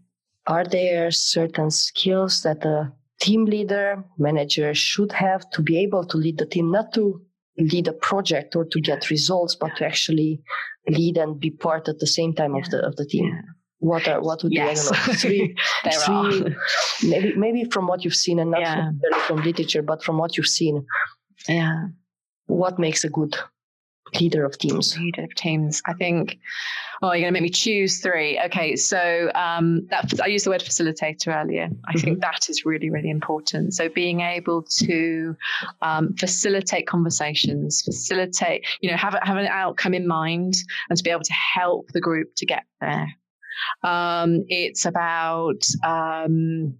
Are there certain skills that a team leader, manager should have to be able to lead the team, not to lead a project or to get results, but to actually lead and be part at the same time of the of the team? Yeah what are what would yes. be I don't know three, three maybe maybe from what you've seen and not yeah. from literature but from what you've seen yeah what makes a good leader of teams? Leader of teams. I think. Oh, you're going to make me choose three. Okay, so um, that I used the word facilitator earlier. I mm-hmm. think that is really, really important. So being able to um, facilitate conversations, facilitate, you know, have have an outcome in mind, and to be able to help the group to get there. Um, it's about um,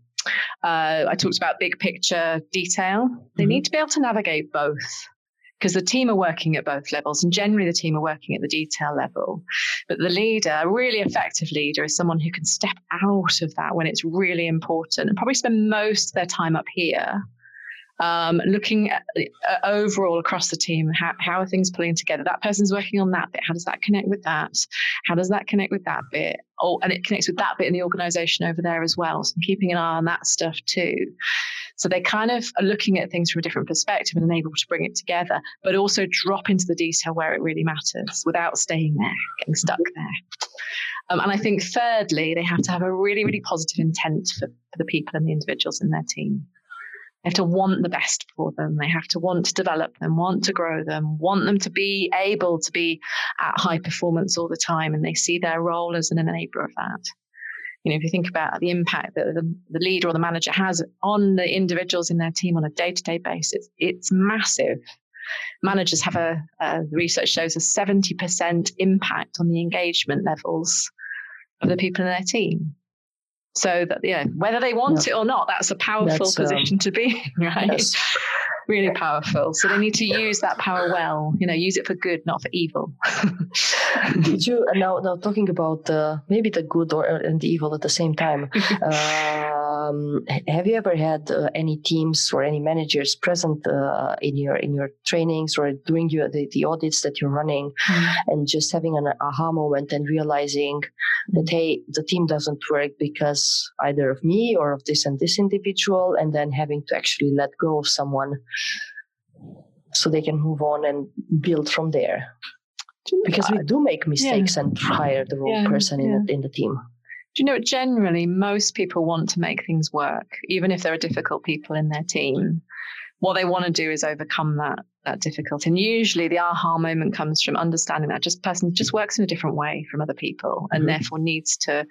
uh, I talked about big picture detail. They mm-hmm. need to be able to navigate both because the team are working at both levels and generally the team are working at the detail level. But the leader, a really effective leader, is someone who can step out of that when it's really important and probably spend most of their time up here. Um, looking at, uh, overall across the team, how, how are things pulling together? That person's working on that bit. How does that connect with that? How does that connect with that bit? Oh, and it connects with that bit in the organization over there as well. So keeping an eye on that stuff too. So they kind of are looking at things from a different perspective and able to bring it together, but also drop into the detail where it really matters without staying there, getting stuck there. Um, and I think thirdly, they have to have a really, really positive intent for, for the people and the individuals in their team. They have to want the best for them. They have to want to develop them, want to grow them, want them to be able to be at high performance all the time. And they see their role as an enabler of that you know, if you think about the impact that the, the leader or the manager has on the individuals in their team on a day to day basis, it's massive. Managers have a, research shows a 70% impact on the engagement levels of the people in their team. So that, yeah, whether they want yeah. it or not, that's a powerful that's, um, position um, to be, right? Yes really powerful. So they need to use that power well. You know, use it for good, not for evil. Did you now now talking about uh, maybe the good or and the evil at the same time? um, have you ever had uh, any teams or any managers present uh, in your in your trainings or during your the, the audits that you're running, mm. and just having an aha moment and realizing that hey, the team doesn't work because either of me or of this and this individual, and then having to actually let go of someone so they can move on and build from there. Because we do make mistakes yeah. and hire the wrong yeah, person in, yeah. the, in the team. Do you know, generally, most people want to make things work, even if there are difficult people in their team what they want to do is overcome that that difficulty. And usually the aha moment comes from understanding that just person just works in a different way from other people and mm-hmm. therefore needs to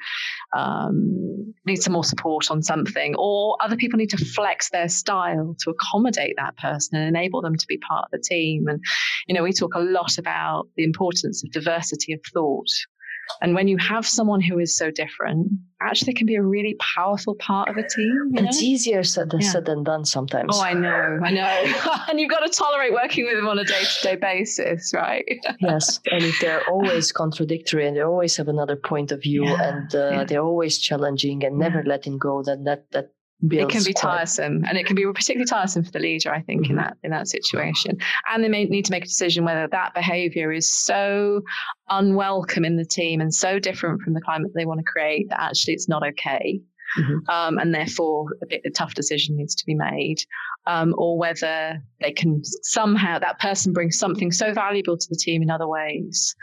um, needs some more support on something. Or other people need to flex their style to accommodate that person and enable them to be part of the team. And, you know, we talk a lot about the importance of diversity of thought and when you have someone who is so different, actually can be a really powerful part of a team. It's know? easier said than, yeah. said than done sometimes. Oh, I know, I know. and you've got to tolerate working with them on a day to day basis, right? yes. And if they're always contradictory and they always have another point of view yeah. and uh, yeah. they're always challenging and never letting go, then that, that it can be tiresome and it can be particularly tiresome for the leader i think mm-hmm. in that in that situation and they may need to make a decision whether that behavior is so unwelcome in the team and so different from the climate they want to create that actually it's not okay mm-hmm. um, and therefore a, bit, a tough decision needs to be made um, or whether they can somehow that person brings something so valuable to the team in other ways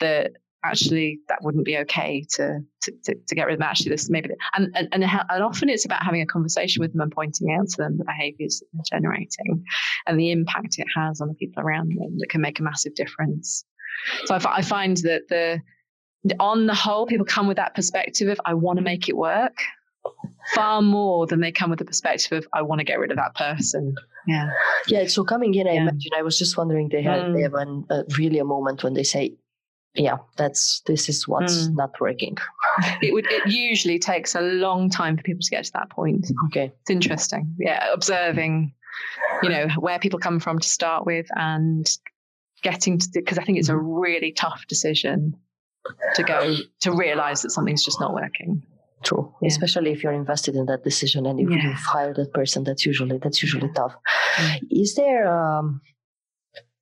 that actually that wouldn't be okay to to, to, to get rid of them. Actually, this maybe and, and and and often it's about having a conversation with them and pointing out to them the behaviours that they're generating and the impact it has on the people around them that can make a massive difference. So I, I find that the on the whole, people come with that perspective of I want to make it work far more than they come with the perspective of I want to get rid of that person. Yeah. Yeah. So coming in, I yeah. imagine I was just wondering they had mm. they have an, uh, really a moment when they say yeah that's this is what's mm. not working it would it usually takes a long time for people to get to that point okay it's interesting yeah observing you know where people come from to start with and getting to because i think it's a mm-hmm. really tough decision to go to realize that something's just not working true yeah. especially if you're invested in that decision and if yeah. you hire that person that's usually that's usually tough mm. is there um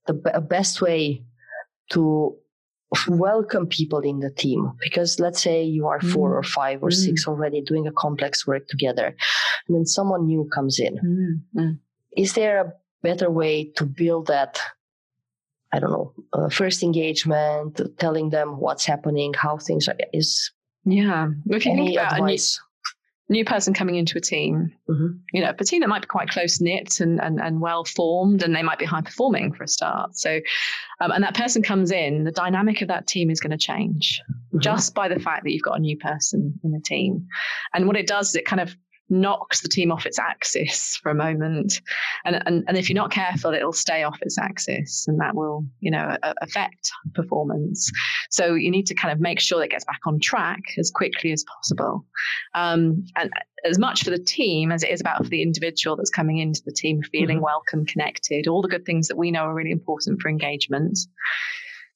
the b- best way to welcome people in the team because let's say you are four mm. or five or mm. six already doing a complex work together and then someone new comes in mm. mm. is there a better way to build that i don't know uh, first engagement telling them what's happening how things are is yeah if you think about advice? New person coming into a team, mm-hmm. you know, a team that might be quite close knit and, and, and well formed, and they might be high performing for a start. So, um, and that person comes in, the dynamic of that team is going to change mm-hmm. just by the fact that you've got a new person in the team. And what it does is it kind of knocks the team off its axis for a moment. And, and, and if you're not careful, it'll stay off its axis and that will, you know, affect performance. So you need to kind of make sure that it gets back on track as quickly as possible. Um, and as much for the team as it is about for the individual that's coming into the team, feeling mm-hmm. welcome, connected, all the good things that we know are really important for engagement.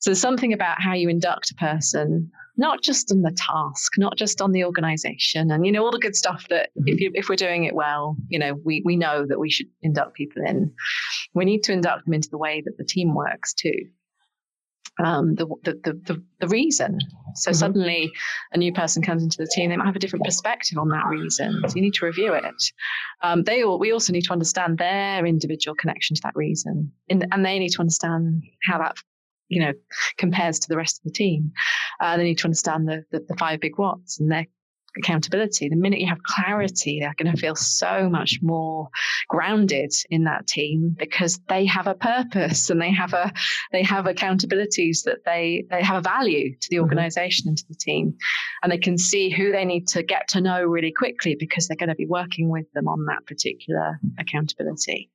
So there's something about how you induct a person not just on the task, not just on the organization, and you know all the good stuff that if mm-hmm. you, if we're doing it well, you know we we know that we should induct people in. We need to induct them into the way that the team works too. Um, the, the, the, the, reason. So mm-hmm. suddenly a new person comes into the team, they might have a different perspective on that reason. So you need to review it. Um, they all, we also need to understand their individual connection to that reason. In, and they need to understand how that you know, compares to the rest of the team. Uh, they need to understand the, the, the five big whats and their accountability. The minute you have clarity, they're going to feel so much more grounded in that team because they have a purpose and they have a they have accountabilities that they they have a value to the mm-hmm. organization and to the team. And they can see who they need to get to know really quickly because they're going to be working with them on that particular accountability.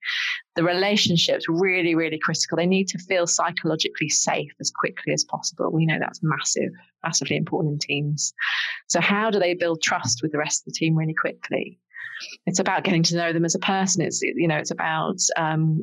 The relationships really, really critical. They need to feel psychologically safe as quickly as possible. We know that's massive massively important in teams. So, how do they build trust with the rest of the team really quickly? It's about getting to know them as a person. It's you know it's about um,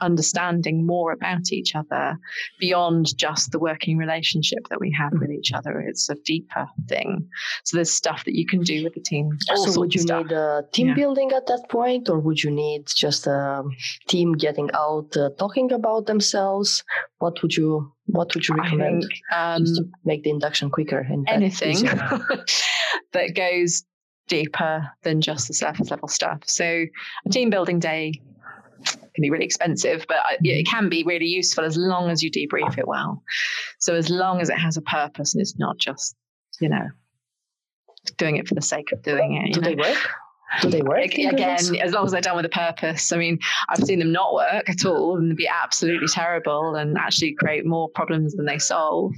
understanding more about each other beyond just the working relationship that we have with each other. It's a deeper thing. So there's stuff that you can do with the team. so would you need a team yeah. building at that point, or would you need just a team getting out uh, talking about themselves? What would you what would you recommend think, um, to make the induction quicker? And anything that goes deeper than just the surface level stuff. So a team building day can be really expensive, but it can be really useful as long as you debrief it well. So as long as it has a purpose and it's not just, you know, doing it for the sake of doing it. Do know? they work? Do they work? Again, as long as they're done with a purpose. I mean, I've seen them not work at all and be absolutely terrible and actually create more problems than they solve.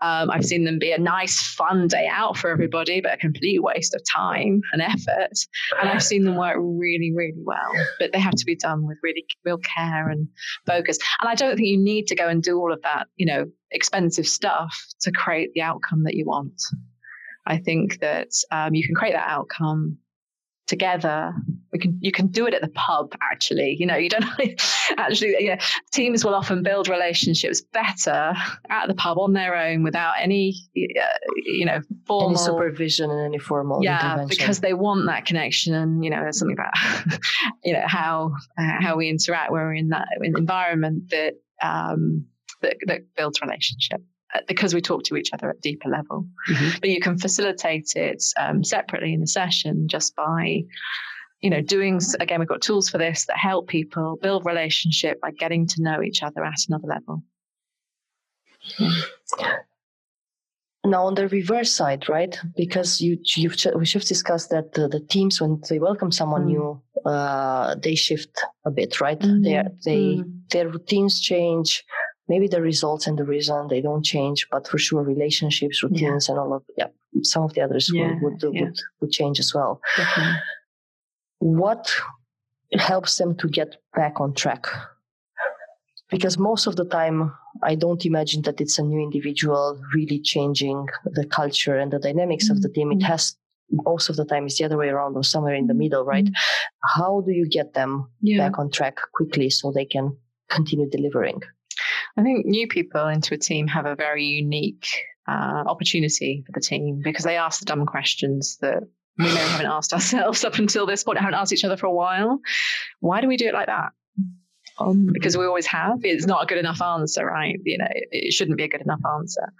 Um, I've seen them be a nice, fun day out for everybody, but a complete waste of time and effort. And I've seen them work really, really well, but they have to be done with really real care and focus. And I don't think you need to go and do all of that, you know, expensive stuff to create the outcome that you want. I think that um, you can create that outcome together. We can you can do it at the pub actually you know you don't actually you know, teams will often build relationships better at the pub on their own without any uh, you know formal any supervision and any formal yeah because they want that connection and you know there's something about you know how uh, how we interact when we're in that environment that um that, that builds relationship because we talk to each other at a deeper level. Mm-hmm. But you can facilitate it um, separately in a session just by, you know, doing again. We've got tools for this that help people build relationship by getting to know each other at another level. Now, on the reverse side, right? Because you you've we have discussed that the, the teams when they welcome someone mm. new, uh, they shift a bit, right? Mm. They they mm. their routines change maybe the results and the reason they don't change, but for sure relationships, routines, yeah. and all of yeah, some of the others yeah, would would, yeah. would, would change as well. Definitely. What helps them to get back on track? Because most of the time, I don't imagine that it's a new individual really changing the culture and the dynamics mm-hmm. of the team. It mm-hmm. has most of the time it's the other way around or somewhere in the middle, right? Mm-hmm. How do you get them back on track quickly so they can continue delivering? I think new people into a team have a very unique uh, opportunity for the team because they ask the dumb questions that we may haven't asked ourselves up until this point, haven't asked each other for a while. Why do we do it like that? Um, because we always have. It's not a good enough answer, right? You know, it shouldn't be a good enough answer.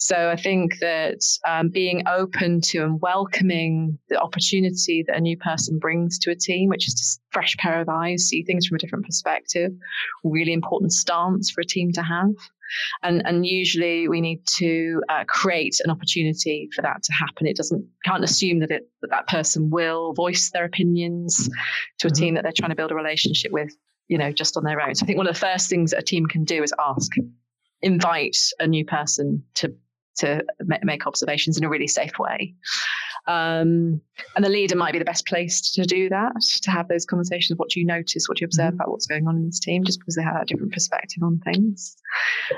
So I think that um, being open to and welcoming the opportunity that a new person brings to a team, which is just fresh pair of eyes, see things from a different perspective, really important stance for a team to have. and and usually we need to uh, create an opportunity for that to happen. It doesn't can't assume that it that that person will voice their opinions to a mm-hmm. team that they're trying to build a relationship with, you know, just on their own. So I think one of the first things that a team can do is ask, invite a new person to to make observations in a really safe way. Um, and the leader might be the best place to do that, to have those conversations. What do you notice? What do you observe mm-hmm. about what's going on in this team? Just because they have a different perspective on things.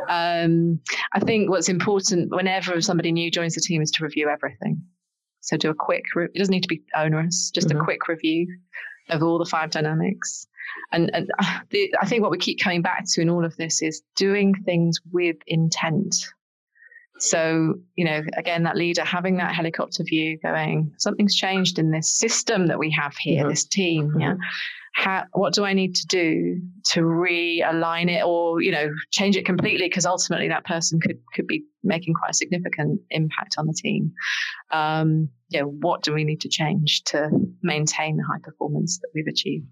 Um, I think what's important whenever somebody new joins the team is to review everything. So do a quick, re- it doesn't need to be onerous, just mm-hmm. a quick review of all the five dynamics. And, and the, I think what we keep coming back to in all of this is doing things with intent. So, you know, again, that leader having that helicopter view going, something's changed in this system that we have here, mm-hmm. this team. Mm-hmm. Yeah. How, what do I need to do to realign it or, you know, change it completely? Because ultimately that person could, could be making quite a significant impact on the team. Um, know, what do we need to change to maintain the high performance that we've achieved?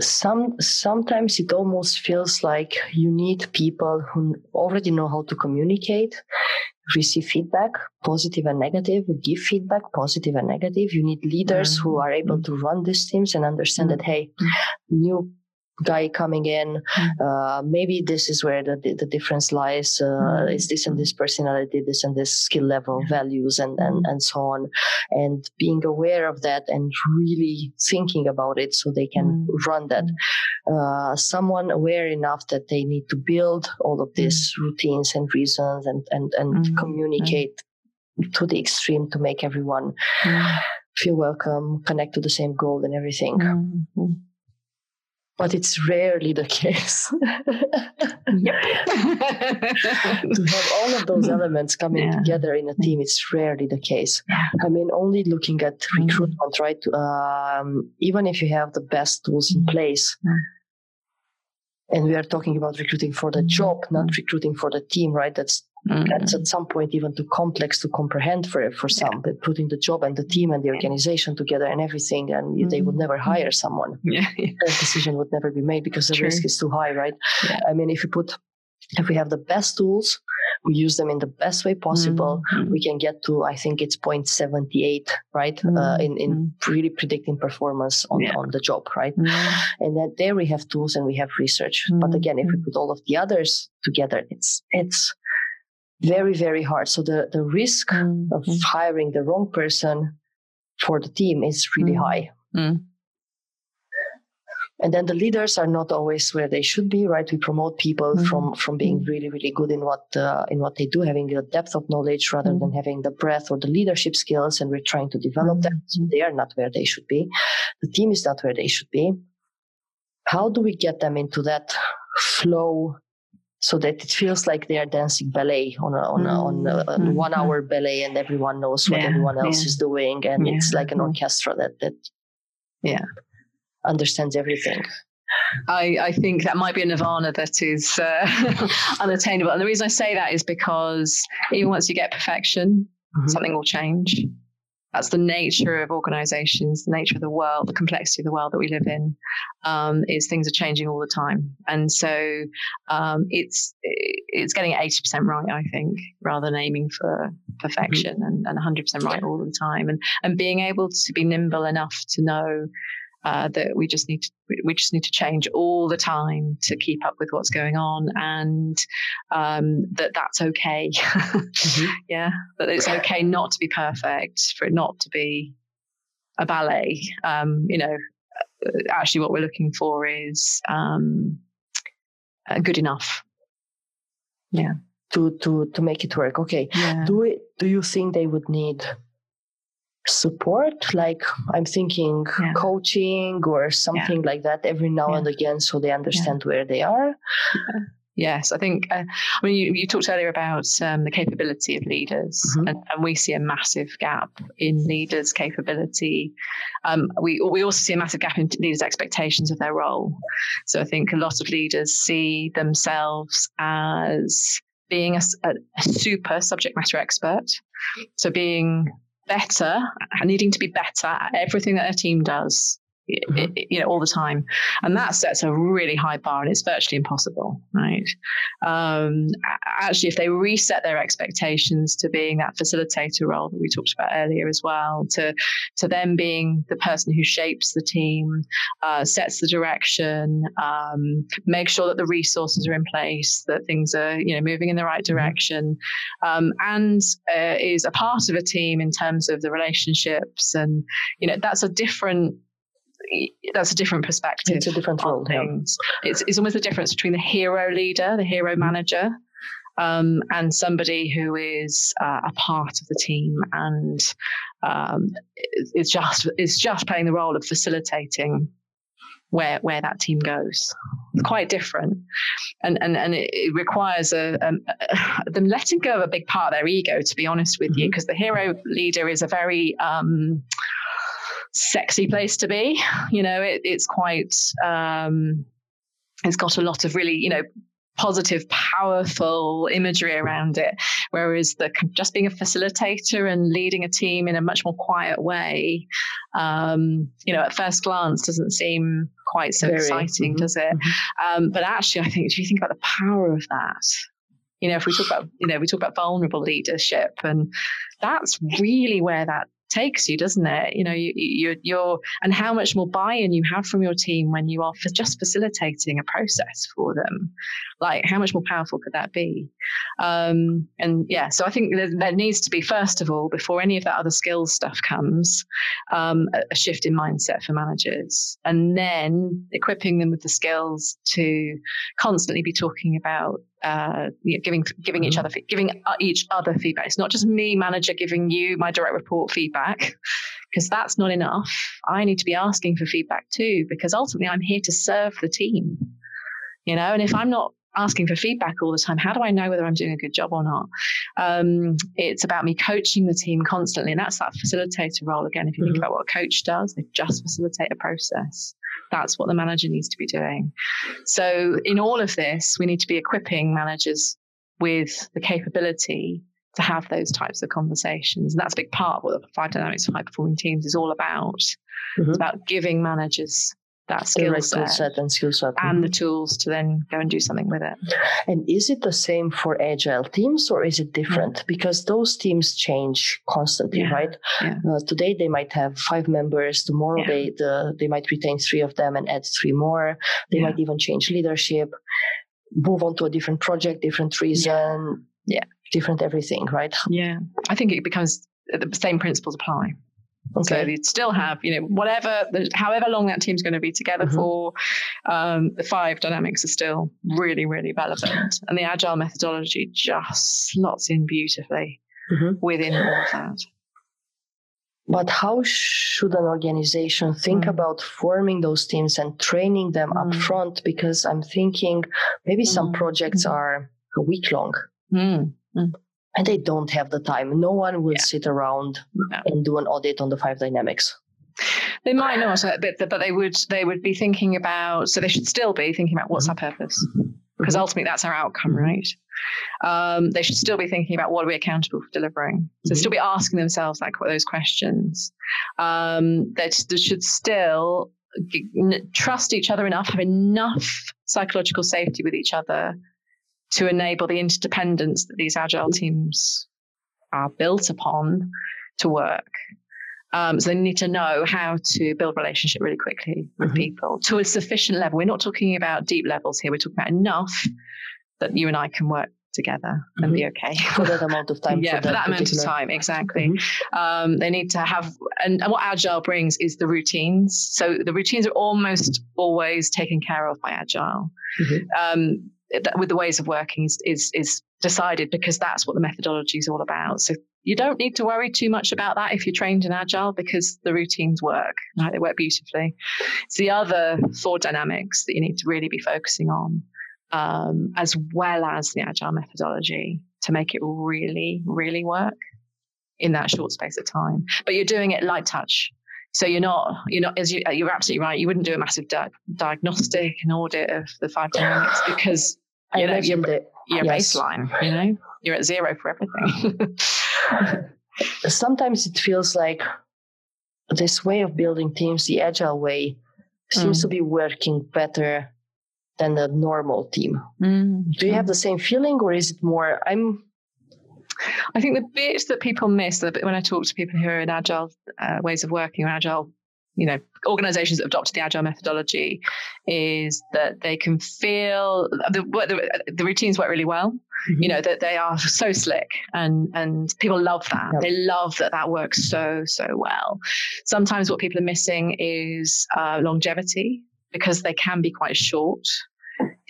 Some sometimes it almost feels like you need people who already know how to communicate receive feedback positive and negative give feedback positive and negative you need leaders mm-hmm. who are able to run these teams and understand mm-hmm. that hey new guy coming in. Hmm. Uh, maybe this is where the, the difference lies. Uh, mm-hmm. Is this and this personality, this and this skill level, values, and, and, and so on. And being aware of that and really thinking about it so they can mm-hmm. run that. Uh, someone aware enough that they need to build all of these mm-hmm. routines and reasons and, and, and hmm. communicate to the extreme to make everyone feel welcome, connect to the same goal and everything but it's rarely the case. to have all of those elements coming yeah. together in a team, it's rarely the case. I mean, only looking at mm-hmm. recruitment, right? Um, even if you have the best tools in place, and we are talking about recruiting for the job, not recruiting for the team, right? That's Mm-hmm. That's at some point even too complex to comprehend for for some. Yeah. But putting the job and the team and the organization together and everything, and mm-hmm. they would never mm-hmm. hire someone. Yeah, that decision would never be made because the True. risk is too high, right? Yeah. I mean, if you put, if we have the best tools, we use them in the best way possible. Mm-hmm. We can get to, I think it's 0.78, right? Uh, mm-hmm. Uh, in, in really predicting performance on, yeah. on the job, right? Mm-hmm. And then there we have tools and we have research. But again, if we put all of the others together, it's, it's, very, very hard. So the, the risk mm-hmm. of hiring the wrong person for the team is really mm-hmm. high. Mm-hmm. And then the leaders are not always where they should be, right? We promote people mm-hmm. from from being mm-hmm. really, really good in what uh, in what they do, having the depth of knowledge rather than mm-hmm. having the breadth or the leadership skills, and we're trying to develop them. So they are not where they should be. The team is not where they should be. How do we get them into that flow so that it feels like they are dancing ballet on a, on, a, on a, a mm-hmm. one hour ballet and everyone knows what yeah, everyone else yeah. is doing and yeah. it's like an orchestra that that yeah understands everything I, I think that might be a nirvana that is uh, unattainable. And the reason I say that is because even once you get perfection, mm-hmm. something will change that's the nature of organizations, the nature of the world, the complexity of the world that we live in, um, is things are changing all the time. And so um, it's it's getting 80% right, I think, rather than aiming for perfection mm-hmm. and, and 100% right all the time. And, and being able to be nimble enough to know uh, that we just need to we just need to change all the time to keep up with what's going on, and um, that that's okay. mm-hmm. Yeah, that it's okay not to be perfect, for it not to be a ballet. Um, you know, uh, actually, what we're looking for is um, uh, good enough. Yeah. To to to make it work. Okay. Yeah. Do it. Do you think they would need support like i'm thinking yeah. coaching or something yeah. like that every now yeah. and again so they understand where they are yes i think uh, i mean you, you, talked earlier about um, the capability of leaders mm-hmm. and, and, we see a massive gap in leaders capability um, we, we also see a massive gap in leaders expectations of their role so i think a lot of leaders see themselves as being a, a super subject matter expert so being better, needing to be better at everything that a team does mm-hmm. you know, all the time. And that sets a really high bar and it's virtually impossible, right? Um, actually, if they reset their expectations to being that facilitator role that we talked about earlier as well, to, to them being the person who shapes the team, uh, sets the direction, um, make sure that the resources are in place, that things are, you know, moving in the right mm-hmm. direction, um, and uh, is a part of a team in terms of the relationships. And, you know, that's a different that's a different perspective. It's a different role. Things. Yeah. It's, it's almost the difference between the hero leader, the hero mm-hmm. manager, um, and somebody who is uh, a part of the team and um, is just is just playing the role of facilitating where where that team goes. It's quite different, and and and it, it requires a, a, a, them letting go of a big part of their ego. To be honest with mm-hmm. you, because the hero leader is a very um, sexy place to be. You know, it, it's quite, um, it's got a lot of really, you know, positive, powerful imagery around it. Whereas the just being a facilitator and leading a team in a much more quiet way, um, you know, at first glance doesn't seem quite so Very, exciting, mm-hmm, does it? Mm-hmm. Um, but actually, I think if you think about the power of that, you know, if we talk about, you know, we talk about vulnerable leadership, and that's really where that takes you, doesn't it? You know, you, you, you're, and how much more buy-in you have from your team when you are just facilitating a process for them. Like, how much more powerful could that be? Um, and yeah, so I think there, there, needs to be, first of all, before any of that other skills stuff comes, um, a, a shift in mindset for managers, and then equipping them with the skills to constantly be talking about uh, you know, giving giving each mm-hmm. other giving uh, each other feedback. It's not just me, manager, giving you my direct report feedback, because that's not enough. I need to be asking for feedback too, because ultimately I'm here to serve the team. You know, and if I'm not asking for feedback all the time. How do I know whether I'm doing a good job or not? Um, it's about me coaching the team constantly, and that's that facilitator role again. If you mm-hmm. think about what a coach does, they just facilitate a process. That's what the manager needs to be doing. So, in all of this, we need to be equipping managers with the capability to have those types of conversations. And that's a big part of what the five dynamics of high performing teams is all about. Mm-hmm. It's about giving managers that skill set, set and skill set and the tools to then go and do something with it. And is it the same for agile teams or is it different? Mm. Because those teams change constantly, yeah. right? Yeah. Uh, today they might have five members. Tomorrow they the, they might retain three of them and add three more. They might even change leadership, move on to a different project, different reason, yeah, different everything, right? Yeah, I think it becomes the same principles apply. Okay. So you'd still have, you know, whatever, however long that team's going to be together mm-hmm. for, um, the five dynamics are still really, really relevant. And the agile methodology just slots in beautifully mm-hmm. within all of that. But how should an organization think mm. about forming those teams and training them mm. up front? Because I'm thinking maybe mm. some projects mm. are a week long. And they don't have the time. No one will yeah. sit around and do an audit on the five dynamics. They might not, but but they would they would be thinking about. So they should still be thinking about what's our purpose, because mm-hmm. ultimately that's our outcome, right? Um, they should still be thinking about what are we accountable for delivering. So mm-hmm. still be asking themselves like those questions. Um, they, they should still trust each other enough, have enough psychological safety with each other to enable the interdependence that these agile teams are built upon to work. Um, so they need to know how to build relationship really quickly with mm-hmm. people to a sufficient level. We're not talking about deep levels here. We're talking about enough that you and I can work together mm-hmm. and be mm-hmm. okay for that amount of time. yeah, for, that, amount of time, exactly. Mm-hmm. Um, they need to have, and, and, what Agile brings is the routines. So the routines are almost always taken care of by Agile. Mm-hmm. Um, with the ways of working is, is, is decided because that's what the methodology is all about. So you don't need to worry too much about that if you're trained in agile because the routines work right? They work beautifully. It's the other four dynamics that you need to really be focusing on um, as well as the agile methodology to make it really really work in that short space of time. But you're doing it light touch so you're not, you're not, as you, you're absolutely right. You wouldn't do a massive di- diagnostic and audit of the five dynamics because you know you're, you're yes. baseline. You know, you're at zero for everything. Sometimes it feels like this way of building teams, the agile way, seems Mm. to be working better than a normal team. Mm. Do you have the same feeling, or is it more? I'm I think the bit that people miss the bit when I talk to people who are in agile uh, ways of working or agile, you know, organizations that have adopted the agile methodology, is that they can feel the the, the routines work really well. You know that they are so slick, and and people love that. Yeah. They love that that works so so well. Sometimes what people are missing is uh, longevity because they can be quite short.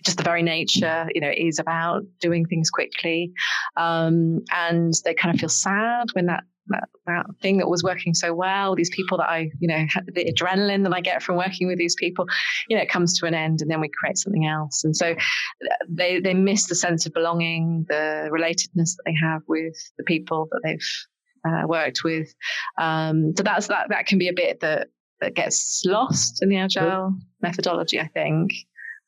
Just the very nature, you know, is about doing things quickly um, and they kind of feel sad when that, that that thing that was working so well, these people that I, you know, the adrenaline that I get from working with these people, you know, it comes to an end, and then we create something else, and so uh, they they miss the sense of belonging, the relatedness that they have with the people that they've uh, worked with. Um, so that's that that can be a bit that that gets lost in the agile methodology, I think.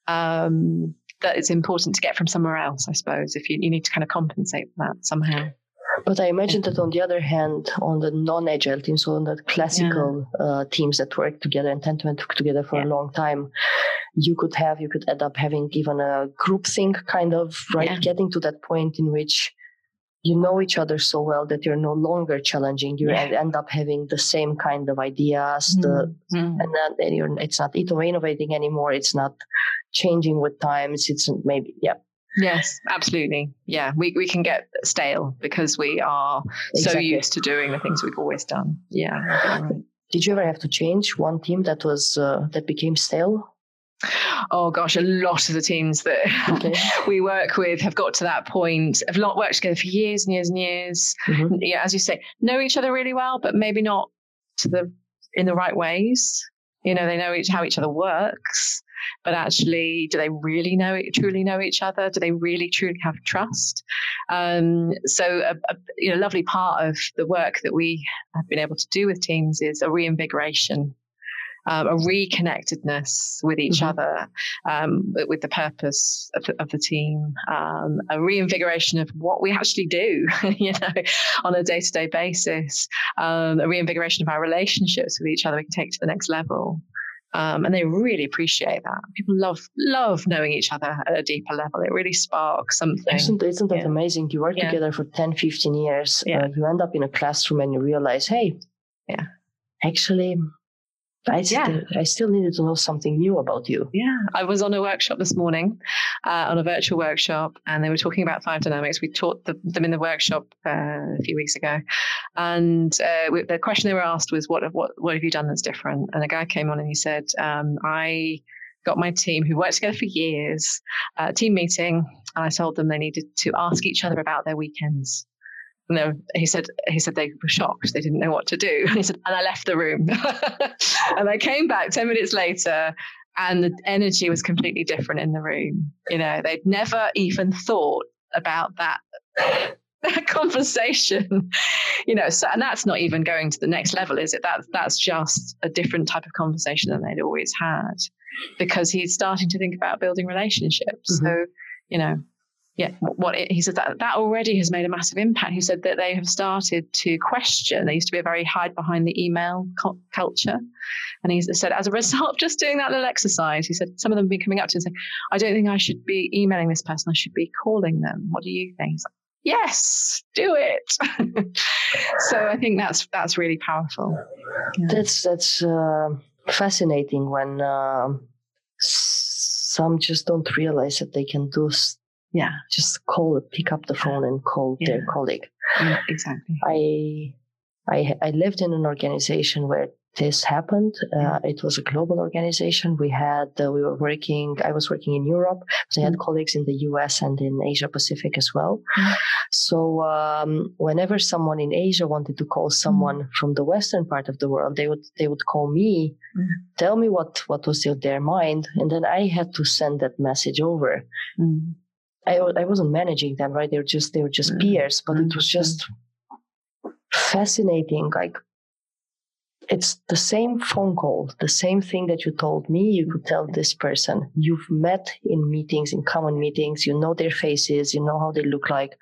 Um, that it's important to get from somewhere else, I suppose, if you, you need to kind of compensate for that somehow. But I imagine that on the other hand, on the non-agile teams, so on the classical uh, teams that work together and tend to work together for a long time, you could have, you could end up having even a group think kind of, right? Yeah. Getting to that point in which you know each other so well that you're no longer challenging. You Yeah. end- up having the same kind of ideas, the, Mm. and then you're, it's not innovating anymore. It's not changing with times. It's maybe, yeah, Yes, absolutely. Yeah, we, we can get stale because we are so used to doing the things we've always done. Yeah. I think you're right. Did you ever have to change one team that was uh, that became stale? Oh gosh, a lot of the teams that Okay. we work with have got to that point, have not worked together for years and years and years. Mhm. Yeah, as you say, know each other really well, but maybe not to the in the right ways. You know, they know each, how each other works, but actually, do they really know it, truly know each other? Do they really truly have trust? Um, so, a, a you know, lovely part of the work that we have been able to do with teams is a reinvigoration um, a reconnectedness with each Mhm. other, um, with, with the purpose of the, of the team, um, a reinvigoration of what we actually do, you know, on a day to day basis, um, a reinvigoration of our relationships with each other we can take to the next level. Um, and they really appreciate that. People love love knowing each other at a deeper level. It really sparks something. Isn't, isn't that Yeah. amazing? You work Yeah. together for 10, 15 years. Yeah. Uh, you end up in a classroom and you realize, hey, Yeah. actually, I, still, Yeah. I still needed to know something new about you. Yeah, I was on a workshop this morning, uh, on a virtual workshop, and they were talking about five dynamics. We taught the, them in the workshop uh, a few weeks ago, and uh, we, the question they were asked was, "What what what have you done that's different?" And a guy came on and he said, um, "I." Got my team who worked together for years, uh, team meeting, and I told them they needed to ask each other about their weekends. And were- he said he said they were shocked. They didn't know what to do. He said, and I left the room. and I came back ten minutes later, and the energy was completely different in the room. You know, they'd never even thought about that. That conversation, you know, so, and that's not even going to the next level, is it? That's that's just a different type of conversation than they'd always had, because he's starting to think about building relationships. Mm-hmm. So, you know, yeah, what, it, he said that that already has made a massive impact. He said that they have started to question. There used to be a very hide behind the email cu- culture, and he said as a result of just doing that little exercise, he said some of them have been coming up to him and saying, "I don't think I should be emailing this person. I should be calling them. What do you think?" He's like, "Yes, do it." so I think that's that's really powerful. Yeah. That's that's uh, fascinating when um some just don't realize that they can do s- Yeah, just call, pick up the phone and call their colleague. yeah, exactly. I I I lived in an organization where this happened. Uh, it was a global organization. We had uh, we were working. I was working in Europe. But I had colleagues in the U.S. and in Asia Pacific as well. Mm. So um, whenever someone in Asia wanted to call someone from the western part of the world, they would they would call me, Mm. tell me what what was in their mind, and then I had to send that message over. I, I wasn't managing them, right? They were just they were just Mm. peers, but it was just fascinating. Like it's the same phone call, the same thing that you told me, you could tell this person. You've met in meetings, in common meetings, you know their faces, you know how they look like,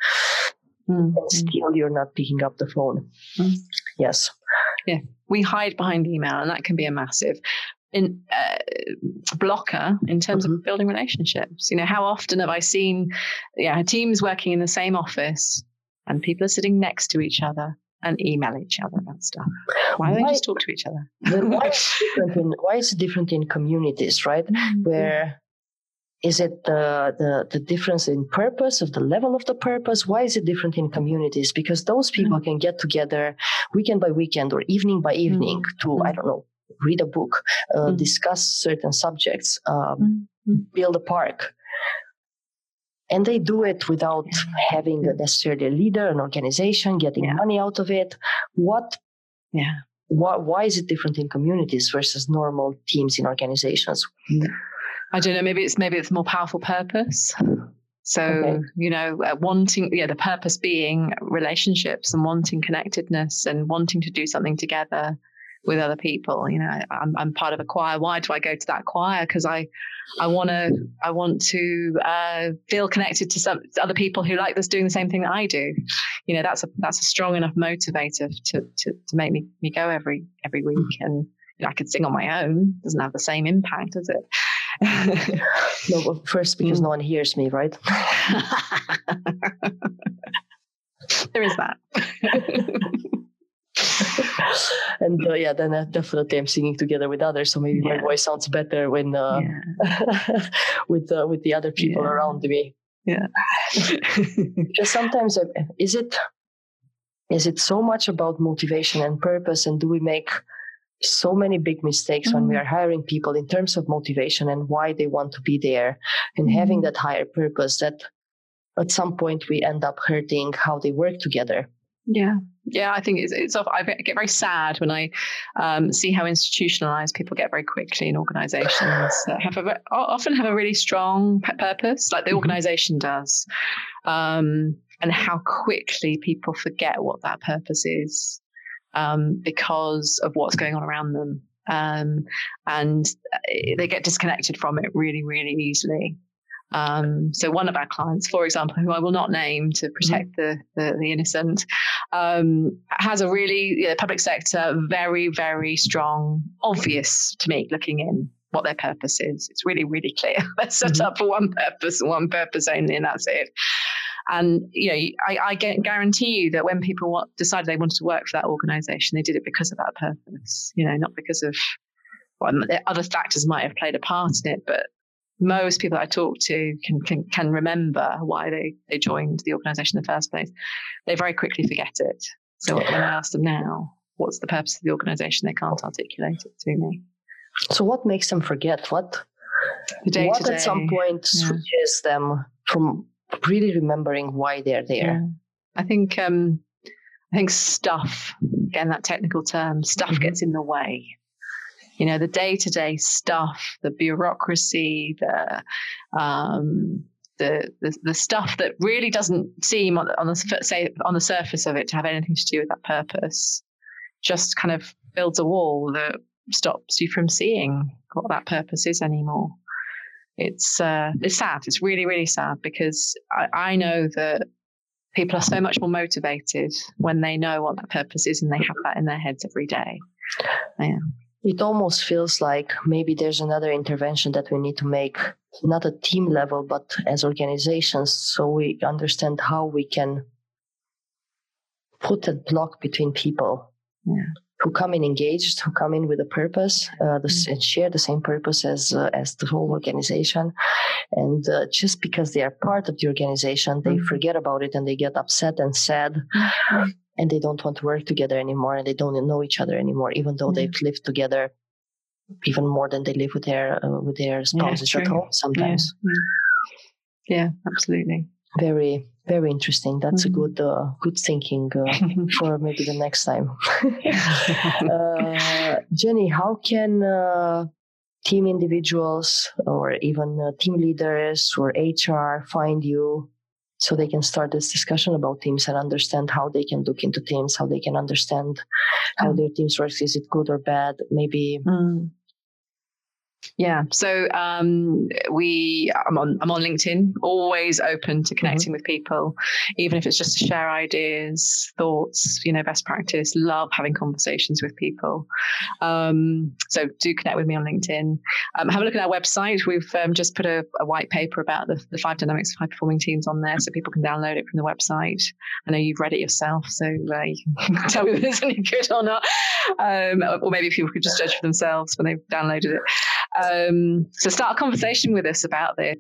Mm. and still you're not picking up the phone. Mm. Yes. Yeah. we hide behind email, and that can be a massive in, uh, blocker in terms mm-hmm. of building relationships. You know, how often have I seen, yeah, teams working in the same office and people are sitting next to each other and email each other about stuff. Why don't why, they just talk to each other? why, is in, why is it different in communities, right? Mm-hmm. Where is it the, the the difference in purpose of the level of the purpose? Why is it different in communities? Because those people mm-hmm. can get together weekend by weekend or evening by evening mm-hmm. to I don't know read a book, uh, mm-hmm. discuss certain subjects, um, mm-hmm. build a park and they do it without having a necessarily a leader, an organization, getting yeah. money out of it. What? Yeah. Why, why is it different in communities versus normal teams in organizations? I don't know. Maybe it's maybe it's more powerful purpose. So okay. you know, uh, wanting yeah, the purpose being relationships and wanting connectedness and wanting to do something together with other people. You know, I'm, I'm part of a choir. Why do I go to that choir? Because I, I want to, I want to uh, feel connected to some other people who like this doing the same thing that I do. You know, that's a that's a strong enough motivator to to, to make me me go every every week. And you know, I could sing on my own. it Doesn't have the same impact, does it? no, well, first because no one hears me, right? there is that. and uh, yeah, then uh, definitely I'm singing together with others, so maybe yeah. my voice sounds better when uh, yeah. with uh, with the other people yeah. around me. Yeah, because sometimes uh, is it is it so much about motivation and purpose, and do we make so many big mistakes mm-hmm. when we mm-hmm. are hiring people in terms of motivation and why they want to be there, and mm-hmm. having that higher purpose that at some point we end up hurting how they work together. Yeah, yeah, I think it's, it's I get very sad when I um, see how institutionalized people get very quickly in organizations that have a, often have a really strong purpose, like the mm-hmm. organization does, um, and how quickly people forget what that purpose is um, because of what's going on around them. Um, and uh, they get disconnected from it really, really easily. Um, so one of our clients, for example, who I will not name to mm-hmm. protect the, the, the innocent, um, has a really you know, public sector, very, very strong, obvious to me looking in what their purpose is. It's really, really clear. They're set mm-hmm. up for one purpose one purpose only, and that's it. And you know, I, I guarantee you that when people want, decided they wanted to work for that organisation, they did it because of that purpose. You know, not because of well, other factors might have played a part in it, but most people I talk to can, can, can remember why they, they joined the organization in the first place. They very quickly forget it. So when I ask them now, what's the purpose of the organization, they can't articulate it to me. So what makes them forget? What what at some point yeah. switches them from really remembering why they're there? Yeah. I think um, I think stuff, again that technical term, stuff mm-hmm. gets in the way you know the day-to-day stuff the bureaucracy the um, the, the, the stuff that really doesn't seem on, on the say on the surface of it to have anything to do with that purpose just kind of builds a wall that stops you from seeing what that purpose is anymore. It's uh, it's sad. It's really really sad because I, I know that people are so much more motivated when they know what that purpose is and they have that in their heads every day. Yeah it almost feels like maybe there's another intervention that we need to make, not at team level, but as organizations, so we understand how we can put a block between people yeah. who come in engaged, who come in with a purpose, uh, the, mm-hmm. and share the same purpose as uh, as the whole organization, and uh, just because they are part of the organization, they mm-hmm. forget about it and they get upset and sad. Mm-hmm and they don't want to work together anymore and they don't know each other anymore even though mm-hmm. they've lived together even more than they live with their uh, with their spouses yeah, at home sometimes yeah. yeah. absolutely very very interesting that's mm-hmm. a good uh, good thinking uh, for maybe the next time uh, Jenni how can uh, team individuals or even uh, team leaders or hr find you so they can start this discussion about teams and understand how they can look into teams, how they can understand how mm. their teams works. Is it good or bad? Maybe. Mm. Yeah. So um, we, I'm on, I'm on LinkedIn, always open to connecting mm-hmm. with people, even if it's just to share ideas, thoughts, you know, best practice. Love having conversations with people. Um, so do connect with me on LinkedIn. Um, have a look at our website. We've um, just put a, a, white paper about the, the five dynamics of high performing teams on there, so people can download it from the website. I know you've read it yourself, so uh, you can tell me if it's any good or not, um, or maybe people could just judge for themselves when they've downloaded it. Um, so start a conversation with us about this.